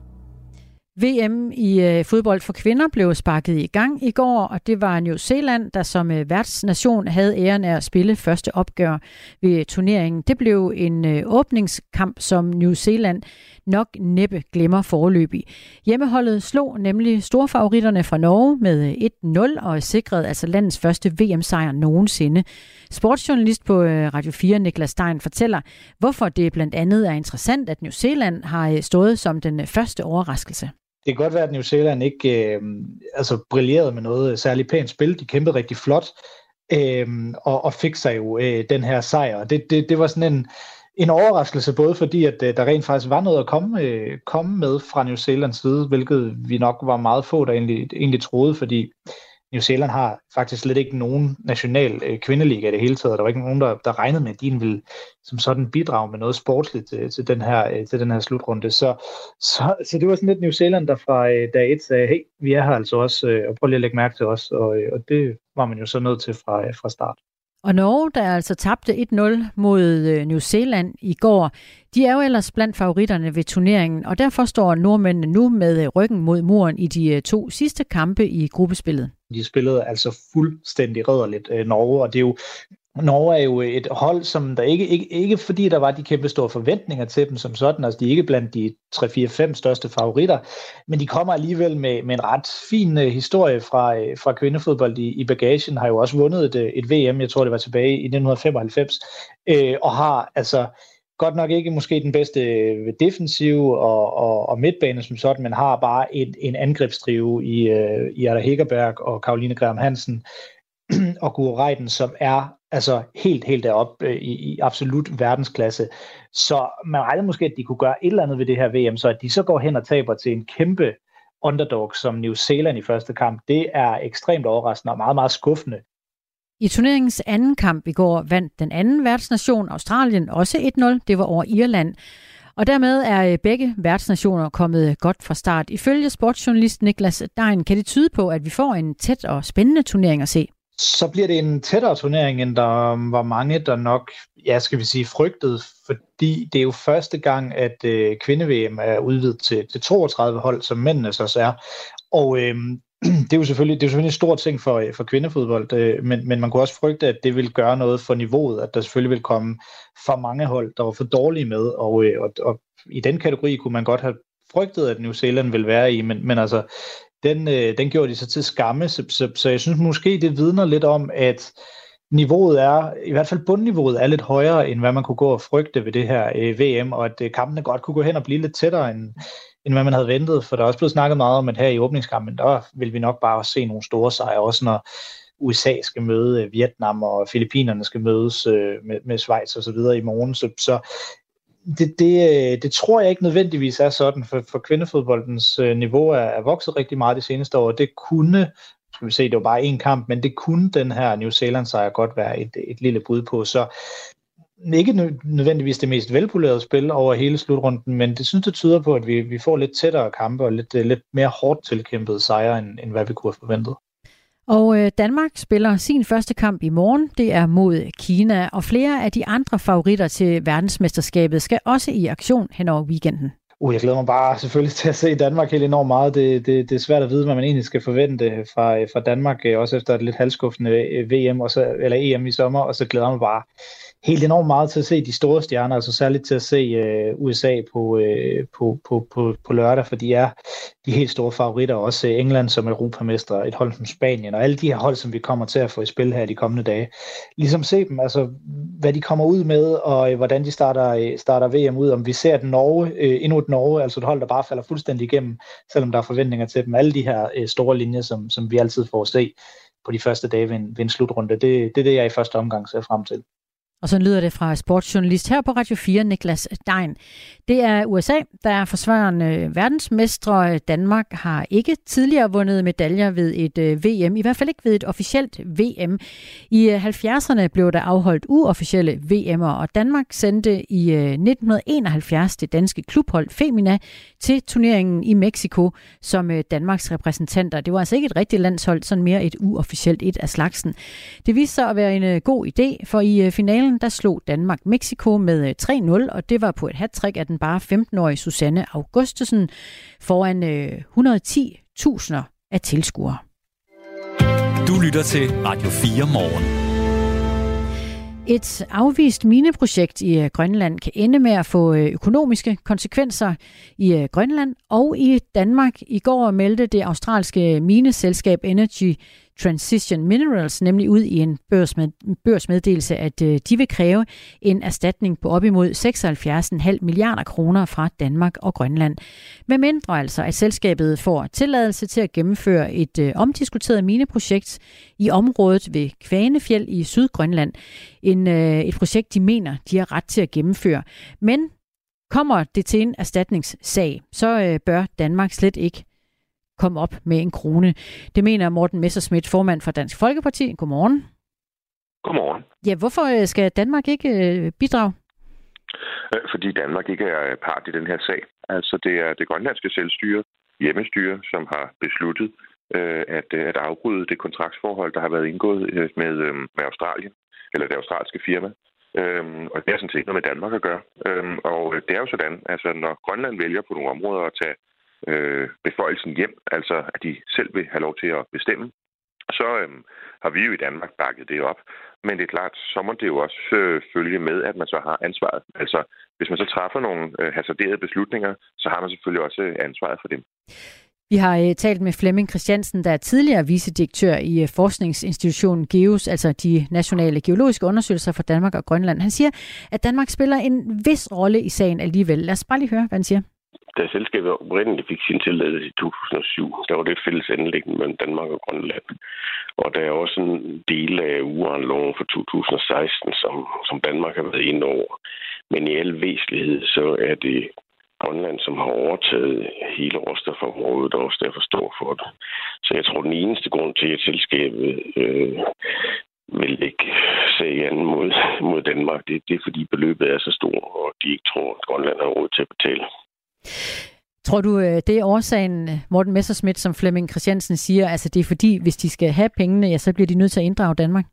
VM i øh, fodbold for kvinder blev sparket i gang i går, og det var New Zealand, der som øh, værtsnation havde æren af at spille første opgør ved turneringen. Det blev en øh, åbningskamp, som New Zealand nok næppe glemmer forløbig. Hjemmeholdet slog nemlig storfavoritterne fra Norge med øh, 1-0 og sikrede altså landets første VM-sejr nogensinde. Sportsjournalist på øh, Radio 4, Niklas Stein, fortæller, hvorfor det blandt andet er interessant, at New Zealand har øh, stået som den første overraskelse det kan godt være, at New Zealand ikke øh, altså brillerede med noget særligt pænt spil. De kæmpede rigtig flot øh, og, og fik sig jo øh, den her sejr. Det, det, det var sådan en, en overraskelse, både fordi, at øh, der rent faktisk var noget at komme, øh, komme med fra New Zealands side, hvilket vi nok var meget få, der egentlig, egentlig troede, fordi New Zealand har faktisk slet ikke nogen national øh, kvindeliga i det hele taget. Der var ikke nogen, der, der regnede med, at de ville som sådan bidrage med noget sportsligt til, til, den, her, øh, til den her slutrunde. Så, så, så det var sådan lidt New Zealand, der fra øh, dag et sagde, hey, vi er her altså også, øh, og prøv lige at lægge mærke til os. Og, øh, og det var man jo så nødt til fra, øh, fra start. Og Norge, der altså tabte 1-0 mod øh, New Zealand i går, de er jo ellers blandt favoritterne ved turneringen, og derfor står nordmændene nu med øh, ryggen mod muren i de øh, to sidste kampe i gruppespillet. De spillede altså fuldstændig rædderligt Norge, og det er jo Norge er jo et hold, som der ikke, ikke, ikke fordi der var de kæmpe store forventninger til dem som sådan, altså de er ikke blandt de 3-4-5 største favoritter, men de kommer alligevel med, med en ret fin uh, historie fra, uh, fra kvindefodbold i, i bagagen, har jo også vundet et, øh, et VM, jeg tror det var tilbage i 1995, uh, og har altså godt nok ikke måske den bedste defensiv og, og, og midtbane som sådan, men har bare en, en angrebsdrive i, uh, i Ada Hegerberg og Karoline Graham Hansen, og Guro Reiten, som er altså helt, helt deroppe øh, i, i absolut verdensklasse. Så man regnede måske, at de kunne gøre et eller andet ved det her VM, så at de så går hen og taber til en kæmpe underdog som New Zealand i første kamp, det er ekstremt overraskende og meget, meget skuffende. I turneringens anden kamp i går vandt den anden værtsnation, Australien, også 1-0. Det var over Irland. Og dermed er øh, begge værtsnationer kommet øh, godt fra start. Ifølge sportsjournalist Niklas Dein kan det tyde på, at vi får en tæt og spændende turnering at se så bliver det en tættere turnering, end der var mange, der nok, ja, skal vi sige, frygtede, fordi det er jo første gang, at øh, kvinde-VM er udvidet til, til 32 hold, som mændene så er. Og øh, det er jo selvfølgelig, det er selvfølgelig en stor ting for, øh, for kvindefodbold, øh, men, men man kunne også frygte, at det vil gøre noget for niveauet, at der selvfølgelig vil komme for mange hold, der var for dårlige med, og, øh, og, og i den kategori kunne man godt have frygtet, at New Zealand vil være i, men, men altså, den, øh, den gjorde de så til skamme, så, så, så jeg synes måske, det vidner lidt om, at niveauet er, i hvert fald bundniveauet er lidt højere, end hvad man kunne gå og frygte ved det her øh, VM, og at øh, kampene godt kunne gå hen og blive lidt tættere, end, end hvad man havde ventet, for der er også blevet snakket meget om, at her i åbningskampen, der vil vi nok bare se nogle store sejre, også når USA skal møde øh, Vietnam, og Filippinerne skal mødes øh, med, med Schweiz og så videre i morgen, så, så det, det, øh, det tror jeg ikke nødvendigvis er sådan, for, for kvindefodboldens øh, niveau er, er vokset rigtig meget de seneste år. Det kunne, skal vi se, det var bare en kamp, men det kunne den her New Zealand sejr godt være et, et lille bud på. Så ikke nødvendigvis det mest velpolerede spil over hele slutrunden, men det synes det tyder på, at vi, vi får lidt tættere kampe og lidt, øh, lidt mere hårdt tilkæmpede sejre, end, end hvad vi kunne have forventet. Og øh, Danmark spiller sin første kamp i morgen. Det er mod Kina, og flere af de andre favoritter til verdensmesterskabet skal også i aktion hen over weekenden. Uh, jeg glæder mig bare selvfølgelig til at se Danmark helt enormt meget. Det, det, det er svært at vide, hvad man egentlig skal forvente fra, fra Danmark, øh, også efter et lidt halvskuffende øh, VM, og så, eller EM i sommer, og så glæder jeg mig bare helt enormt meget til at se de store stjerner, altså særligt til at se øh, USA på, øh, på, på, på, på lørdag, for de er de helt store favoritter, også øh, England som europamester, et hold som Spanien, og alle de her hold, som vi kommer til at få i spil her de kommende dage. Ligesom se dem, altså hvad de kommer ud med, og øh, hvordan de starter, øh, starter VM ud, om vi ser et Norge, øh, endnu et Norge, altså et hold, der bare falder fuldstændig igennem, selvom der er forventninger til dem. Alle de her øh, store linjer, som, som vi altid får at se på de første dage ved en, ved en slutrunde, det, det er det, jeg i første omgang ser frem til. Og så lyder det fra sportsjournalist her på Radio 4, Niklas Dein. Det er USA, der er forsvarende verdensmestre. Danmark har ikke tidligere vundet medaljer ved et øh, VM, i hvert fald ikke ved et officielt VM. I øh, 70'erne blev der afholdt uofficielle VM'er, og Danmark sendte i øh, 1971 det danske klubhold Femina til turneringen i Mexico som Danmarks repræsentanter. Det var altså ikke et rigtigt landshold, sådan mere et uofficielt et af slagsen. Det viste sig at være en god idé, for i finalen finalen, der slog Danmark Mexico med 3-0, øh, og det var på et hat af den bare 15-årige Susanne Augustesen foran 110.000 øh, af tilskuere. Du lytter til Radio 4 morgen. Et afvist mineprojekt i øh, Grønland kan ende med at få økonomiske konsekvenser i Grønland og i Danmark. I går meldte det australske mineselskab Energy Transition Minerals nemlig ud i en børsmed, børsmeddelelse, at øh, de vil kræve en erstatning på op imod 76,5 milliarder kroner fra Danmark og Grønland. Med mindre altså, at selskabet får tilladelse til at gennemføre et øh, omdiskuteret mineprojekt i området ved Kvanefjeld i Sydgrønland. En, øh, et projekt, de mener, de har ret til at gennemføre. Men kommer det til en erstatningssag, så øh, bør Danmark slet ikke komme op med en krone. Det mener Morten Messerschmidt, formand for Dansk Folkeparti. Godmorgen. Godmorgen. Ja, hvorfor øh, skal Danmark ikke øh, bidrage? Øh, fordi Danmark ikke er part i den her sag. Altså det er det grønlandske selvstyre, hjemmestyre, som har besluttet at, at afbryde det kontraktsforhold, der har været indgået med, med Australien, eller det australske firma. Øhm, og det er sådan set noget med Danmark at gøre. Øhm, og det er jo sådan, altså når Grønland vælger på nogle områder at tage øh, beføjelsen hjem, altså at de selv vil have lov til at bestemme, så øh, har vi jo i Danmark bakket det op. Men det er klart, så må det jo også øh, følge med, at man så har ansvaret. Altså, hvis man så træffer nogle øh, hasarderede beslutninger, så har man selvfølgelig også øh, ansvaret for dem. Vi har øh, talt med Flemming Christiansen, der er tidligere vicedirektør i øh, forskningsinstitutionen GEOS, altså de nationale geologiske undersøgelser for Danmark og Grønland. Han siger, at Danmark spiller en vis rolle i sagen alligevel. Lad os bare lige høre, hvad han siger da selskabet oprindeligt fik sin tilladelse i 2007, der var det et fælles anlæggende mellem Danmark og Grønland. Og der er også en del af uranloven for 2016, som, som Danmark har været inde over. Men i al væsentlighed, så er det Grønland, som har overtaget hele råstofområdet og også derfor står for det. Så jeg tror, den eneste grund til, at selskabet øh, vil ikke se an mod, mod Danmark, det, det er, fordi beløbet er så stort, og de ikke tror, at Grønland har råd til at betale. Tror du, øh, det er årsagen, øh, Morten Messerschmidt, som Flemming Christiansen siger, altså det er fordi, hvis de skal have pengene, ja, så bliver de nødt til at inddrage Danmark?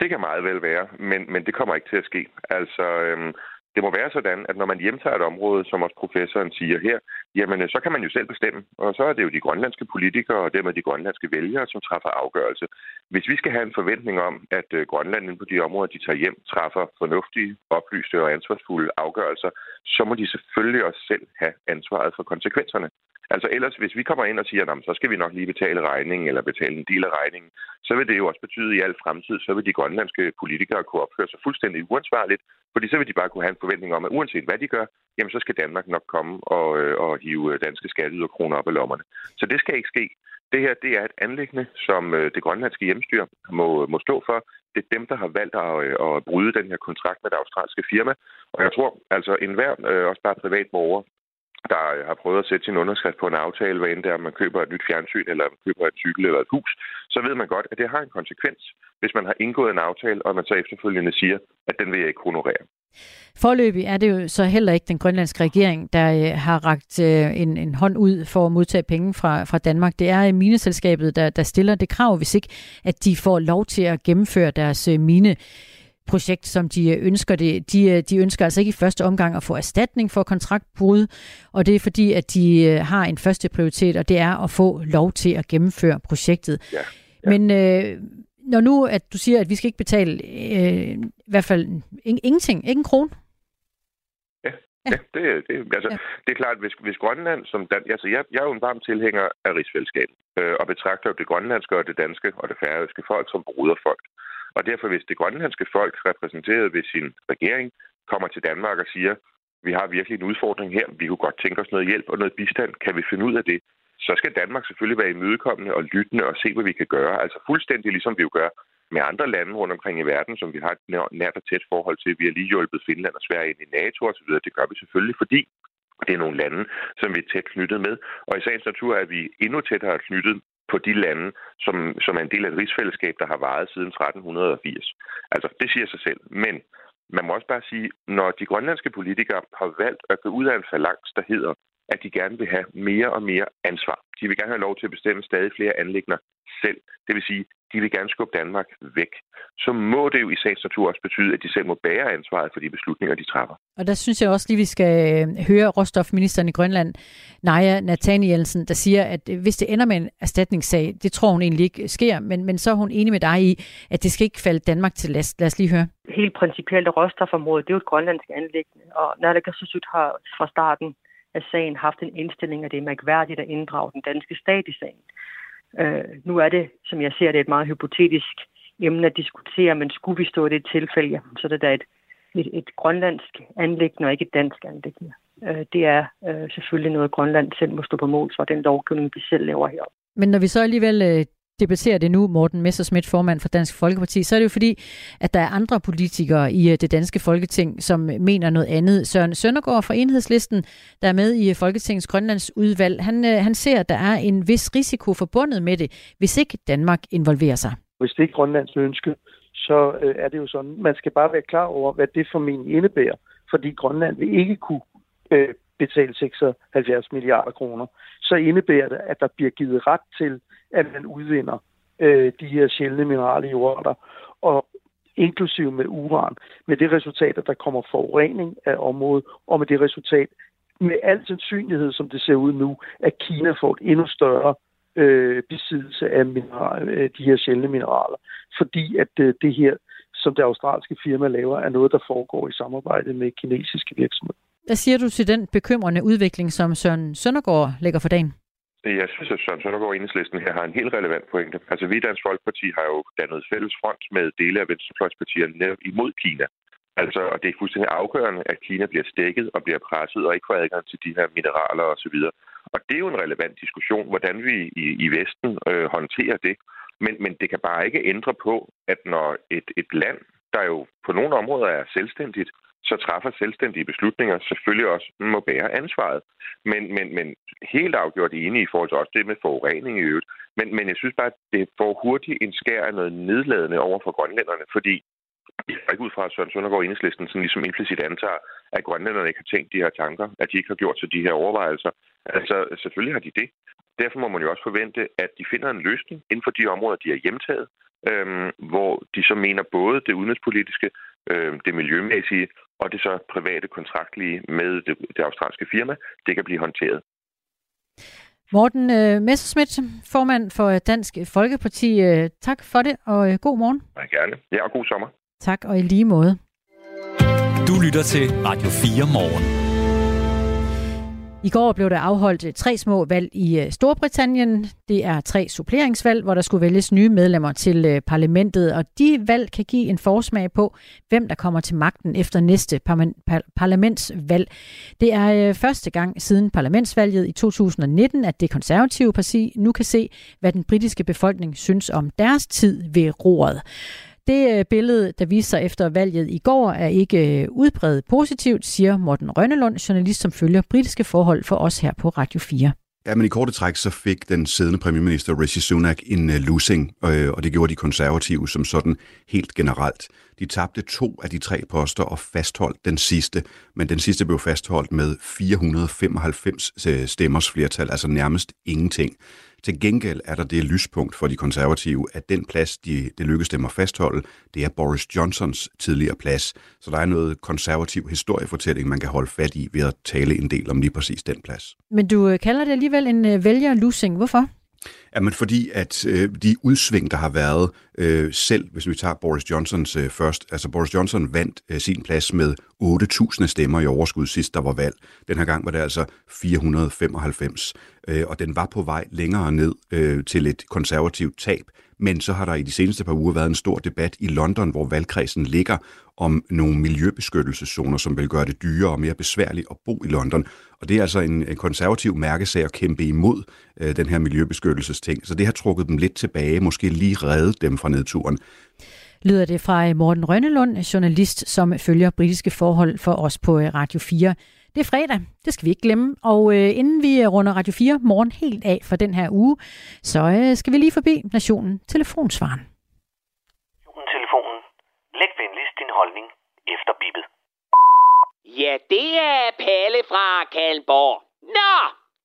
Det kan meget vel være, men, men det kommer ikke til at ske. Altså, øhm, det må være sådan, at når man hjemtager et område, som også professoren siger her, jamen øh, så kan man jo selv bestemme. Og så er det jo de grønlandske politikere og dermed de grønlandske vælgere, som træffer afgørelse. Hvis vi skal have en forventning om, at øh, Grønland inden på de områder, de tager hjem, træffer fornuftige, oplyste og ansvarsfulde afgørelser, så må de selvfølgelig også selv have ansvaret for konsekvenserne. Altså ellers, hvis vi kommer ind og siger, så skal vi nok lige betale regningen eller betale en del af regningen, så vil det jo også betyde, at i al fremtid, så vil de grønlandske politikere kunne opføre sig fuldstændig uansvarligt, fordi så vil de bare kunne have en forventning om, at uanset hvad de gør, jamen så skal Danmark nok komme og, øh, og hive øh, danske kroner op af lommerne. Så det skal ikke ske. Det her det er et anlæggende, som øh, det grønlandske hjemstyr må, må stå for. Det er dem, der har valgt at, øh, at bryde den her kontrakt med det australske firma. Og jeg tror, altså enhver, også bare privatborger, der har prøvet at sætte sin underskrift på en aftale, hvad end det er, om man køber et nyt fjernsyn, eller man køber et cykel eller et hus, så ved man godt, at det har en konsekvens, hvis man har indgået en aftale, og man så efterfølgende siger, at den vil jeg ikke honorere. Forløbig er det jo så heller ikke den grønlandske regering, der øh, har ragt øh, en, en hånd ud for at modtage penge fra, fra Danmark. Det er øh, mineselskabet, der, der stiller det krav, hvis ikke at de får lov til at gennemføre deres mine projekt, som de ønsker det. De, de ønsker altså ikke i første omgang at få erstatning for kontraktbrud, og det er fordi, at de har en første prioritet, og det er at få lov til at gennemføre projektet. Ja. Ja. Men øh, når nu, at du siger, at vi skal ikke betale øh, i hvert fald ingenting, ikke en krone, Ja, det, det, altså, ja. det er klart, hvis, hvis Grønland som... Dan, altså, jeg, jeg er jo en varm tilhænger af rigsfællesskabet, øh, og betragter jo det grønlandske og det danske og det færøske folk som broderfolk. Og derfor, hvis det grønlandske folk, repræsenteret ved sin regering, kommer til Danmark og siger, vi har virkelig en udfordring her, vi kunne godt tænke os noget hjælp og noget bistand, kan vi finde ud af det? Så skal Danmark selvfølgelig være imødekommende og lyttende og se, hvad vi kan gøre. Altså fuldstændig ligesom vi jo gør med andre lande rundt omkring i verden, som vi har et nært og tæt forhold til. Vi har lige hjulpet Finland og Sverige ind i NATO osv. Det gør vi selvfølgelig, fordi det er nogle lande, som vi er tæt knyttet med. Og i sagens natur er vi endnu tættere knyttet på de lande, som, som er en del af et rigsfællesskab, der har varet siden 1380. Altså, det siger sig selv. Men man må også bare sige, når de grønlandske politikere har valgt at gå ud af en falangs, der hedder, at de gerne vil have mere og mere ansvar. De vil gerne have lov til at bestemme stadig flere anlægner selv. Det vil sige, de vil gerne skubbe Danmark væk. Så må det jo i sagens natur også betyde, at de selv må bære ansvaret for de beslutninger, de træffer. Og der synes jeg også lige, vi skal øh, høre råstofministeren i Grønland, Naja Nathanielsen, der siger, at øh, hvis det ender med en erstatningssag, det tror hun egentlig ikke sker, men, men så er hun enig med dig i, at det skal ikke falde Danmark til last. Lad os lige høre. Helt principielt råstofområdet, det er jo et grønlandsk anlæggende, og Naalakkersuisut har fra starten af sagen haft en indstilling, at det er mærkværdigt at inddrage den danske stat i sagen. Øh, nu er det, som jeg ser det, et meget hypotetisk emne at diskutere, men skulle vi stå i det tilfælde, så er det da et, et, et grønlandsk anlæggende og ikke et dansk anlæggende. Øh, det er øh, selvfølgelig noget, Grønland selv må stå på mål for, den lovgivning, vi selv laver heroppe. Men når vi så alligevel øh, debatterer det nu, Morten Messersmith, formand for Dansk Folkeparti, så er det jo fordi, at der er andre politikere i øh, det danske folketing, som mener noget andet. Søren Søndergaard fra Enhedslisten, der er med i øh, Folketingets Grønlands udvalg, han, øh, han ser, at der er en vis risiko forbundet med det, hvis ikke Danmark involverer sig. Hvis det ikke er Grønlands ønske, så er det jo sådan, man skal bare være klar over, hvad det formentlig indebærer, fordi Grønland vil ikke kunne øh, betale 76 milliarder kroner. Så indebærer det, at der bliver givet ret til at man udvinder øh, de her sjældne mineraler i og inklusive med uran, med det resultat, at der kommer forurening af området, og med det resultat, med al sandsynlighed, som det ser ud nu, at Kina får et endnu større øh, besiddelse af mineral, øh, de her sjældne mineraler. Fordi at øh, det her, som det australske firma laver, er noget, der foregår i samarbejde med kinesiske virksomheder. Hvad siger du til den bekymrende udvikling, som Søren Søndergaard lægger for dagen? Jeg synes, at Søren Søndergaard enhedslisten her har en helt relevant pointe. Altså, vi i Dansk Folkeparti har jo dannet fælles front med dele af venstrefløjspartierne netop imod Kina. Altså, og det er fuldstændig afgørende, at Kina bliver stækket og bliver presset og ikke får adgang til de her mineraler osv. Og det er jo en relevant diskussion, hvordan vi i, i Vesten øh, håndterer det. Men, men det kan bare ikke ændre på, at når et, et land, der jo på nogle områder er selvstændigt, så træffer selvstændige beslutninger selvfølgelig også må bære ansvaret. Men, men, men helt afgjort enige i forhold til også det med forurening i øvrigt. Men, men jeg synes bare, at det får hurtigt en skær af noget nedladende over for grønlænderne, fordi jeg er ikke ud fra, at Søren Søndergaard Enhedslisten sådan ligesom implicit antager, at grønlænderne ikke har tænkt de her tanker, at de ikke har gjort sig de her overvejelser. Altså, selvfølgelig har de det. Derfor må man jo også forvente, at de finder en løsning inden for de områder, de har hjemtaget, øhm, hvor de så mener både det udenrigspolitiske, øhm, det miljømæssige og det så private kontraktlige med det, det australske firma, det kan blive håndteret. Morten øh, Messerschmidt, formand for Dansk Folkeparti. Øh, tak for det, og øh, god morgen. Ja, gerne. Ja, og god sommer. Tak, og i lige måde. Du lytter til Radio 4 morgen. I går blev der afholdt øh, tre små valg i øh, Storbritannien. Det er tre suppleringsvalg, hvor der skulle vælges nye medlemmer til øh, parlamentet, og de valg kan give en forsmag på, hvem der kommer til magten efter næste parlamentsvalg. Det er første gang siden parlamentsvalget i 2019, at det konservative parti nu kan se, hvad den britiske befolkning synes om deres tid ved roret. Det øh, billede, der viser sig efter valget i går, er ikke øh, udbredt positivt, siger Morten Rønnelund, journalist, som følger britiske forhold for os her på Radio 4. Ja, men i korte træk så fik den siddende premierminister Rishi Sunak en uh, losing, øh, og det gjorde de konservative som sådan helt generelt. De tabte to af de tre poster og fastholdt den sidste, men den sidste blev fastholdt med 495 stemmers flertal, altså nærmest ingenting. Til gengæld er der det lyspunkt for de konservative, at den plads, de, det lykkes dem at fastholde, det er Boris Johnsons tidligere plads. Så der er noget konservativ historiefortælling, man kan holde fat i ved at tale en del om lige præcis den plads. Men du øh, kalder det alligevel en øh, vælgerlusing. vælger-losing. Hvorfor? Jamen fordi, at øh, de udsving, der har været, øh, selv hvis vi tager Boris Johnsons øh, først, altså Boris Johnson vandt øh, sin plads med 8.000 stemmer i overskud sidst der var valg. Den her gang var det altså 495, øh, og den var på vej længere ned øh, til et konservativt tab. Men så har der i de seneste par uger været en stor debat i London, hvor valgkredsen ligger om nogle miljøbeskyttelseszoner, som vil gøre det dyrere og mere besværligt at bo i London. Og det er altså en, en konservativ mærkesag at kæmpe imod øh, den her miljøbeskyttelsesting. Så det har trukket dem lidt tilbage, måske lige reddet dem fra nedturen. Lyder det fra Morten Rønnelund, journalist, som følger britiske forhold for os på øh, Radio 4. Det er fredag, det skal vi ikke glemme. Og øh, inden vi runder Radio 4 morgen helt af for den her uge, så øh, skal vi lige forbi Nationen Telefonsvaren. Telefonen. Læg venligst din holdning efter bippet. Ja, det er Palle fra Kalborg. Nå,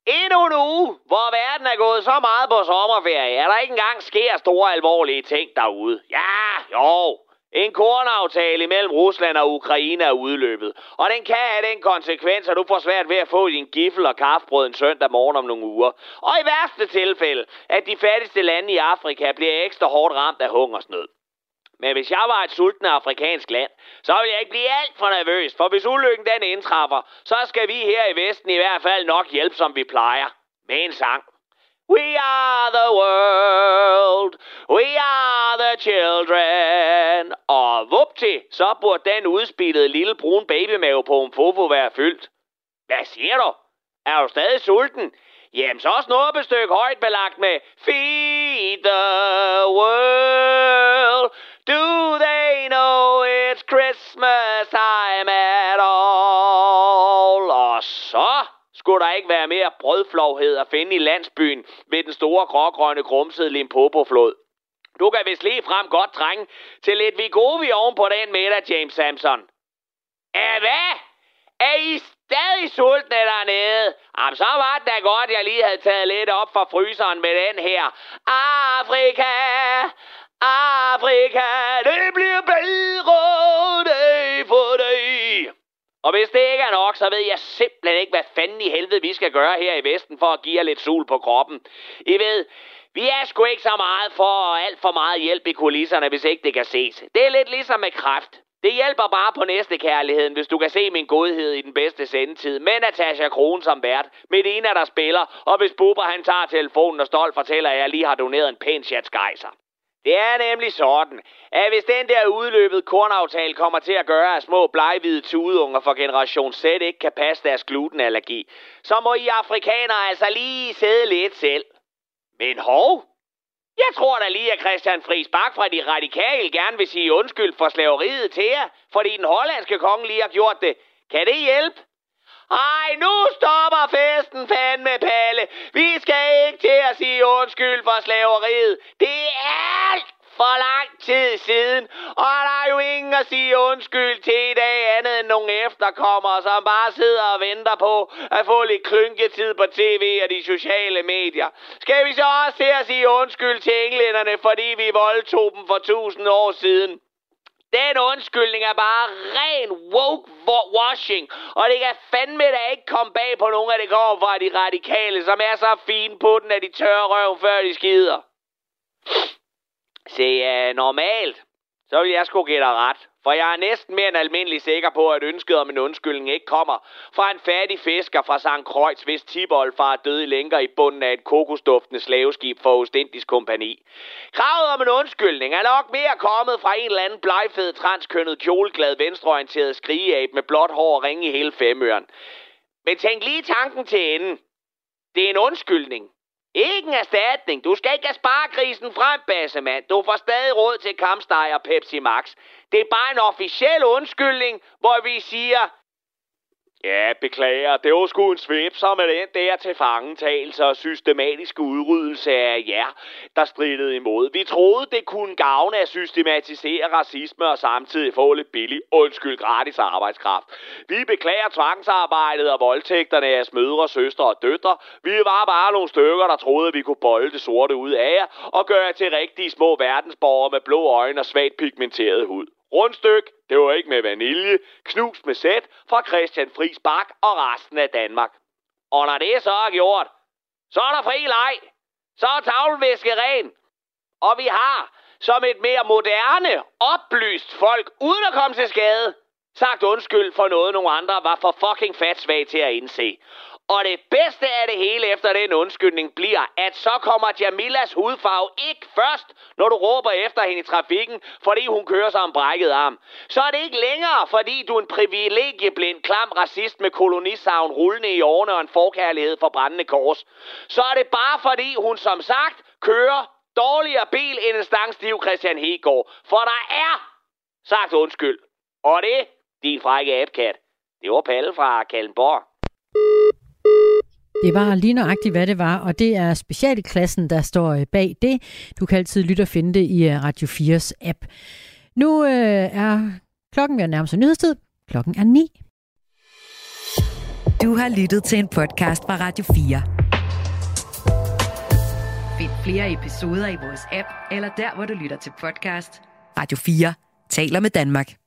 endnu en uge, hvor verden er gået så meget på sommerferie, at der ikke engang sker store alvorlige ting derude. Ja, jo, en kornaftale mellem Rusland og Ukraine er udløbet, og den kan have den konsekvens, at du får svært ved at få din giffel og kaffebrød en søndag morgen om nogle uger. Og i værste tilfælde, at de fattigste lande i Afrika bliver ekstra hårdt ramt af hungersnød. Men hvis jeg var et sultne afrikansk land, så ville jeg ikke blive alt for nervøs, for hvis ulykken den indtræffer, så skal vi her i Vesten i hvert fald nok hjælpe, som vi plejer. Med en sang. We are the world, we are the children. Og vup til, så burde den udspillede lille brun babymave på en fofo være fyldt. Hvad siger du? Er du stadig sulten? Jamen, så også et stykke højt belagt med Feed the world. Do they know it's Christmas time at all? Og så skulle der ikke være mere brødflovhed at finde i landsbyen ved den store grågrønne grumsede Limpopo-flod. Du kan vist lige frem godt trænge til lidt Vigovi oven på den middag, James Samson. Er hvad? Er I stadig sultne dernede? Jamen, så var det da godt, jeg lige havde taget lidt op fra fryseren med den her. Afrika, Afrika, det bliver bedre dag for dag. Og hvis det ikke er nok, så ved jeg simpelthen ikke, hvad fanden i helvede vi skal gøre her i Vesten for at give jer lidt sol på kroppen. I ved, vi er sgu ikke så meget for alt for meget hjælp i kulisserne, hvis ikke det kan ses. Det er lidt ligesom med kræft. Det hjælper bare på næste kærligheden, hvis du kan se min godhed i den bedste sendetid. Med Natasha Kron som vært. Med en der spiller. Og hvis Bubber han tager telefonen og stolt fortæller, at jeg lige har doneret en pæn chat gejser. Det er nemlig sådan, at hvis den der udløbet kornaftale kommer til at gøre, at små bleghvide tudeunger for generation Z ikke kan passe deres glutenallergi, så må I afrikanere altså lige sidde lidt selv. Men hov, jeg tror da lige, at Christian Friis Bak fra de radikale gerne vil sige undskyld for slaveriet til jer, fordi den hollandske konge lige har gjort det. Kan det hjælpe? Ej, nu stopper festen fandme, Palle. Vi skal ikke til at sige undskyld for slaveriet. Det er alt for lang tid siden, og der er jo ingen at sige undskyld til i dag andet end nogle efterkommere, som bare sidder og venter på at få lidt klynketid på tv og de sociale medier. Skal vi så også til at sige undskyld til englænderne, fordi vi voldtog dem for tusind år siden? Den undskyldning er bare ren woke washing, og det kan fandme da ikke komme bag på nogen af det kommer fra de radikale, som er så fine på den, at de tørrer røven før de skider. Se, uh, normalt, så vil jeg sgu give dig ret. For jeg er næsten mere end almindelig sikker på, at ønsket om en undskyldning ikke kommer fra en fattig fisker fra St. Kreuz, hvis tiboldfar er i lænker i bunden af et kokosduftende slaveskib for Ostindisk kompani. Kravet om en undskyldning er nok mere kommet fra en eller anden blegfed, transkønnet, kjoleglad, venstreorienteret skrigeab med blåt hår og ringe i hele femøren. Men tænk lige tanken til enden. Det er en undskyldning. Ikke en erstatning. Du skal ikke have sparekrisen frem, bassemand. Du får stadig råd til kampsteg og Pepsi Max. Det er bare en officiel undskyldning, hvor vi siger, Ja, beklager. Det var sgu en svipser med den der til fangetagelse og systematiske udryddelse af jer, der stridede imod. Vi troede, det kunne gavne at systematisere racisme og samtidig få lidt billig, undskyld, gratis arbejdskraft. Vi beklager tvangsarbejdet og voldtægterne af jeres mødre, søstre og døtre. Vi var bare nogle stykker, der troede, at vi kunne bolde det sorte ud af jer og gøre jer til rigtige små verdensborgere med blå øjne og svagt pigmenteret hud. Rundstyk, det var ikke med vanilje, knust med sæt fra Christian Friis Bak og resten af Danmark. Og når det så er gjort, så er der fri leg. Så er tavlvæske ren. Og vi har, som et mere moderne, oplyst folk, uden at komme til skade, sagt undskyld for noget, nogle andre var for fucking fat svag til at indse. Og det bedste af det hele efter den undskyldning bliver, at så kommer Jamilas hudfarve ikke først, når du råber efter hende i trafikken, fordi hun kører sig om brækket arm. Så er det ikke længere, fordi du er en privilegieblind, klam racist med kolonisavn rullende i årene og en forkærlighed for brændende kors. Så er det bare fordi hun som sagt kører dårligere bil end en stangstiv Christian Hegård. For der er sagt undskyld. Og det, din frække abkat, det var Palle fra Kallenborg. Det var lige nøjagtigt, hvad det var, og det er specialklassen, der står øh, bag det. Du kan altid lytte og finde det i øh, Radio 4's app. Nu øh, er klokken ved at nærme sig nyhedstid. Klokken er 9. Du har lyttet til en podcast fra Radio 4. Find flere episoder i vores app, eller der, hvor du lytter til podcast. Radio 4 taler med Danmark.